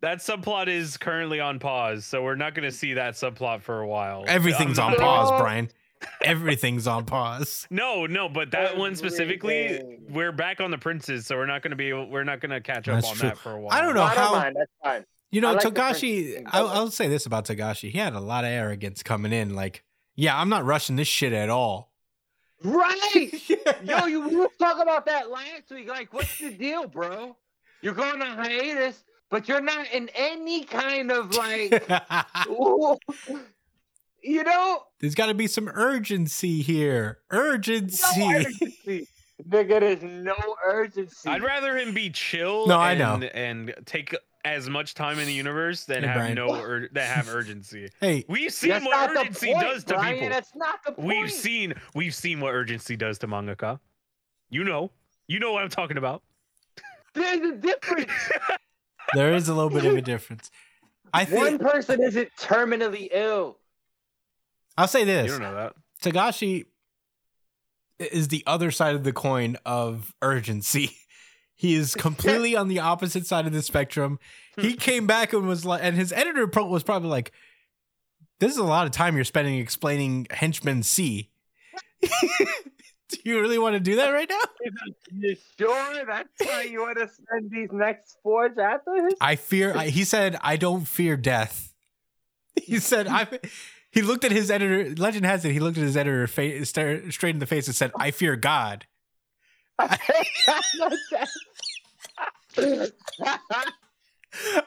That subplot is currently on pause, so we're not going to see that subplot for a while. Everything's on pause, Brian. [LAUGHS] Everything's on pause. No, no, but that one specifically, we're back on the princes, so we're not going to be we're not going to catch up That's on true. that for a while. I don't know I don't how- mind. That's fine. You know, I like Togashi. I'll. I'll say this about Togashi. He had a lot of arrogance coming in. Like, yeah, I'm not rushing this shit at all. Right. [LAUGHS] Yo, you we were talking about that last week. Like, what's the deal, bro? You're going on hiatus, but you're not in any kind of like, [LAUGHS] you know, There's got to be some urgency here. no Urgency. urgency. Nigga, there's no urgency. I'd rather him be chill. No, I and, know. and take as much time in the universe than Hey, have Brian. no ur- that have urgency. hey, We've seen what urgency point, does to Brian. people. That's not the point. We've seen we've seen what urgency does to mangaka. You know, you know what I'm talking about. There's a difference. [LAUGHS] there is a little bit of a difference. I think One person isn't terminally ill. I'll say this. You don't know that. Togashi is the other side of the coin of urgency. [LAUGHS] He is completely on the opposite side of the spectrum. He [LAUGHS] came back and was like, and his editor was probably like, "This is a lot of time you're spending explaining henchman C." [LAUGHS] [LAUGHS] do you really want to do that right now? [LAUGHS] You sure that's how you want to spend these next four chapters? I fear. I, he said, "I don't fear death." [LAUGHS] He said, "I." He looked at his editor. Legend has it. He looked at his editor fa- stare, straight in the face and said, "I fear God."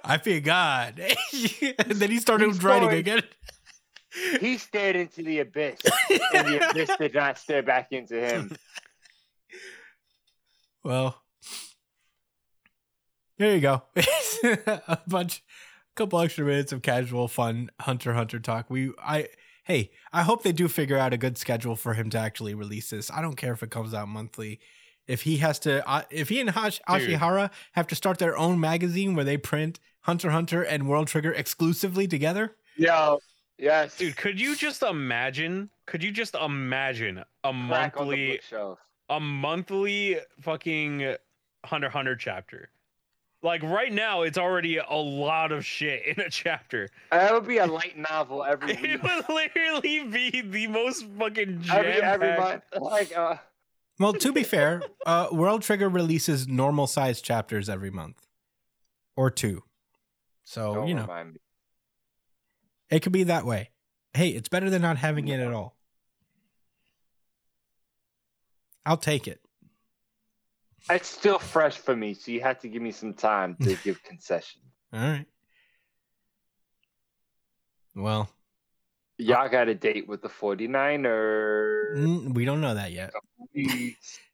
I fear God. and then he started He's writing again. He stared into the abyss, and the abyss [LAUGHS] did not stare back into him. Well, there you go. [LAUGHS] a bunch, a couple extra minutes of casual fun Hunter Hunter talk. We, I, hey, I hope they do figure out a good schedule for him to actually release this. I don't care if it comes out monthly. If he has to, uh, if he and Hash, Ashihara have to start their own magazine where they print Hunter Hunter and World Trigger exclusively together, Yo, yes, Dude, could you just imagine? Could you just imagine a crack monthly bookshelf. a monthly fucking Hunter x Hunter chapter? Like right now, it's already a lot of shit in a chapter. That would be a light novel every week. [LAUGHS] It would literally be the most fucking every every jam-packed- month. Like, uh, Well, to be fair, uh, World Trigger releases normal sized chapters every month or two. So, don't you know, remind me. It could be that way. Hey, it's better than not having it at all. I'll take it. It's still fresh for me, so you have to give me some time to give [LAUGHS] concession. All right. Well, Y'all got a date with the 49ers. mm, we don't know that yet.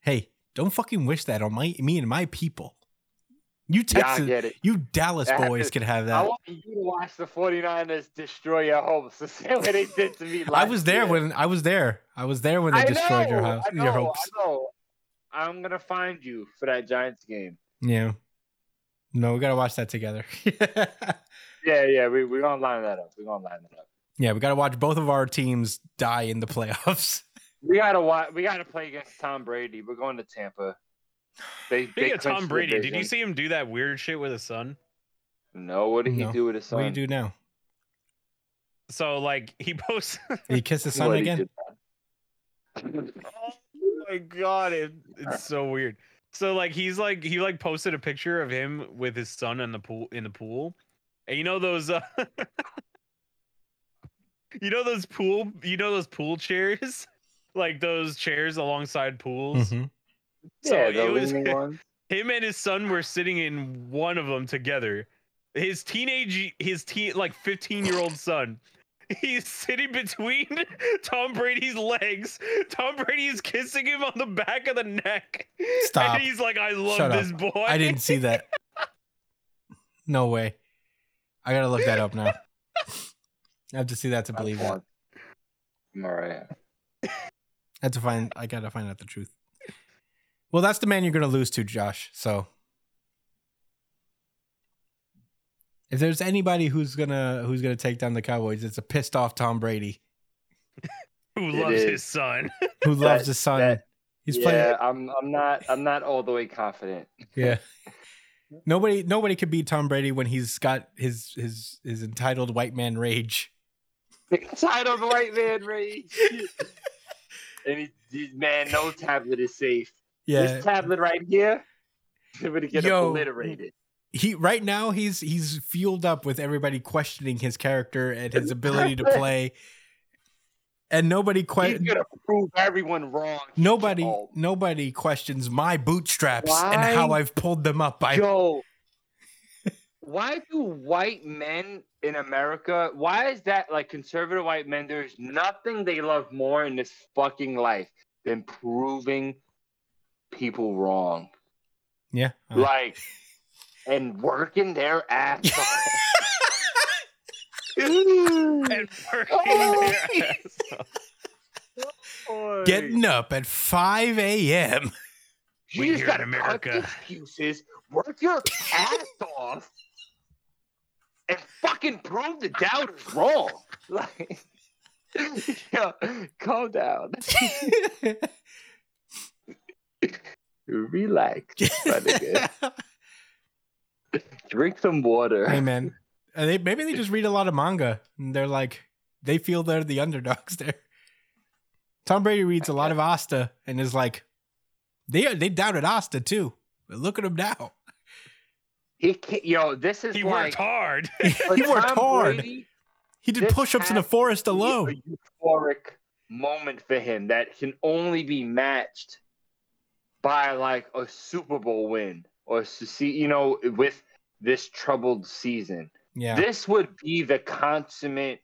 Hey, don't fucking wish that on my me and my people. You Yeah, Texas, it. you Dallas That boys is- can have that. I want you to watch the 49ers destroy your hopes [LAUGHS] the same way they did to me last I was there year. when I was there. I was there when they I destroyed your house, know, your hopes. I know. I'm gonna find you for that Giants game. Yeah. No, we gotta watch that together. [LAUGHS] Yeah, yeah, we we're gonna line that up. We're gonna line that up. yeah, we gotta watch both of our teams die in the playoffs. [LAUGHS] We gotta watch. We gotta play against Tom Brady. We're going to Tampa. They, they of Tom the Brady, did you see him do that weird shit with his son? No, what did No. he do with his son? What do you do now? So like he posts. [LAUGHS] He kissed his son What again. oh my god, it, it's so weird. So like he's like he like posted a picture of him with his son in the pool in the pool, and you know those. Uh, [LAUGHS] you know those pool. You know those pool chairs, [LAUGHS] like those chairs alongside pools. Mhm. So yeah, it the was- leaning [LAUGHS] ones. him and his son were sitting in one of them together. His teenage, his teen, like 15 year old [LAUGHS] son He's sitting between [LAUGHS] Tom Brady's legs. Tom Brady is kissing him on the back of the neck. Stop. And he's like, I love Shut up. this boy. I didn't see that. No way. I gotta look that up now. I have to see that to believe it. I'm all right. I have to find. I gotta find out the truth. Well, that's the man you're gonna lose to, Josh. So, if there's anybody who's gonna who's gonna take down the Cowboys, it's a pissed off Tom Brady Who loves is. his son. [LAUGHS] who loves his son. that- He's yeah, playing. I'm. I'm not. I'm not all the way confident. Yeah. [LAUGHS] Nobody, nobody could beat Tom Brady when he's got his his his entitled white man rage. Entitled white man rage. [LAUGHS] and he, he- man, no tablet is safe. Yeah, This tablet right here, [LAUGHS] gonna get Yo. obliterated. he right now he's he's fueled up with everybody questioning his character and his ability to [LAUGHS] play, and nobody quite, He's gonna prove everyone wrong. nobody nobody questions my bootstraps and how I've pulled them up. I Joe, why do white men in America? Why is that like conservative white men? There's nothing they love more in this fucking life than proving people wrong. yeah. uh, Like, and working their ass [LAUGHS] off. and working Oh. their ass off. [LAUGHS] Getting up at five a.m. We just gotta America. excuses, work your ass off, and fucking prove the doubters wrong. [LAUGHS] Like, calm down. [LAUGHS] Relax, my nigga. [LAUGHS] Drink some water. hey man, they maybe they just read a lot of manga and they're like they feel they're the underdogs there. Tom Brady reads a lot of Asta and is like, they they doubted Asta too. But look at him now. He can't, yo, this is He like worked hard. [LAUGHS] He worked Tom hard. Brady, He did push-ups in the forest alone. A euphoric moment for him that can only be matched by like a Super Bowl win or to see, you know, with this troubled season. Yeah, This would be the consummate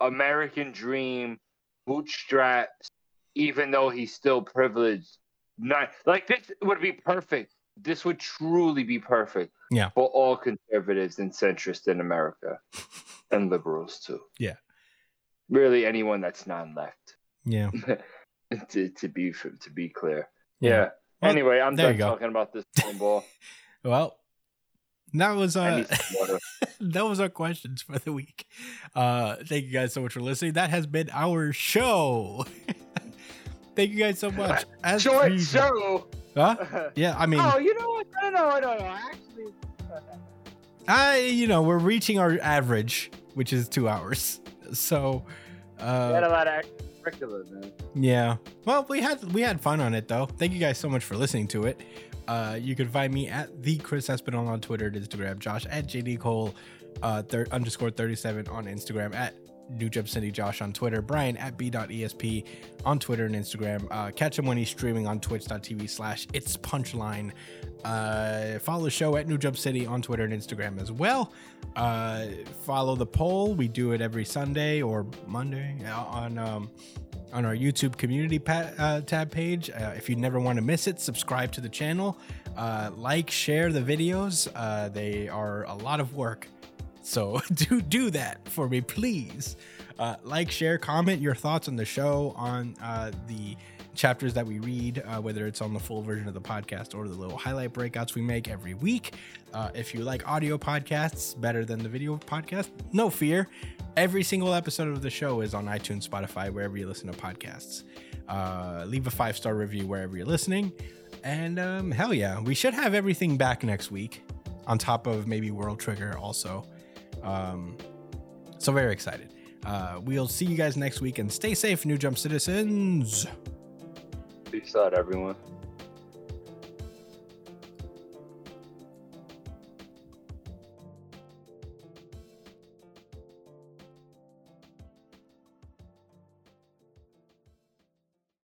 American dream, bootstraps, even though he's still privileged. Not like this would be perfect. This would truly be perfect. Yeah. For all conservatives and centrists in America. [LAUGHS] and liberals too. Yeah. Really anyone that's non left. yeah. [LAUGHS] to, to be to be clear. Yeah. Yeah. Well, anyway, I'm done talking about this football. [LAUGHS] Well, that was I uh need some water. [LAUGHS] that was our questions for the week. Uh thank you guys so much for listening. That has been our show. [LAUGHS] thank you guys so much. As Short usual- show. Huh? Yeah, I mean oh, you know what? No, no, no, no. I actually, I you know, we're reaching our average, which is 2 hours. So we had uh man. yeah. Well, we had we had fun on it though. Thank you guys so much for listening to it. Uh, you can find me at the Chris Espinal on Twitter and Instagram, Josh at JD Cole uh, thir- underscore 37 on Instagram, at New Jump City Josh on Twitter, Brian at b.esp on Twitter and Instagram. Uh, catch him when he's streaming on twitch.tv slash it's punchline. Uh, follow the show at New Jump City on Twitter and Instagram as well. Uh, follow the poll. We do it every Sunday or Monday uh, on um, on our YouTube community pa- uh, tab page. Uh, if you never want to miss it, subscribe to the channel, uh, like, share the videos. Uh, they are a lot of work, so [LAUGHS] do do that for me, please. Uh, like, share, comment your thoughts on the show, on uh, the chapters that we read, uh, whether it's on the full version of the podcast or the little highlight breakouts we make every week. Uh, if you like audio podcasts better than the video podcast, no fear. Every single episode of the show is on iTunes, Spotify, wherever you listen to podcasts. Uh, leave a five star review wherever you're listening. And um, hell yeah, we should have everything back next week, on top of maybe World Trigger also. Um, so very excited. Uh, we'll see you guys next week and stay safe, New Jump citizens. Peace out, everyone.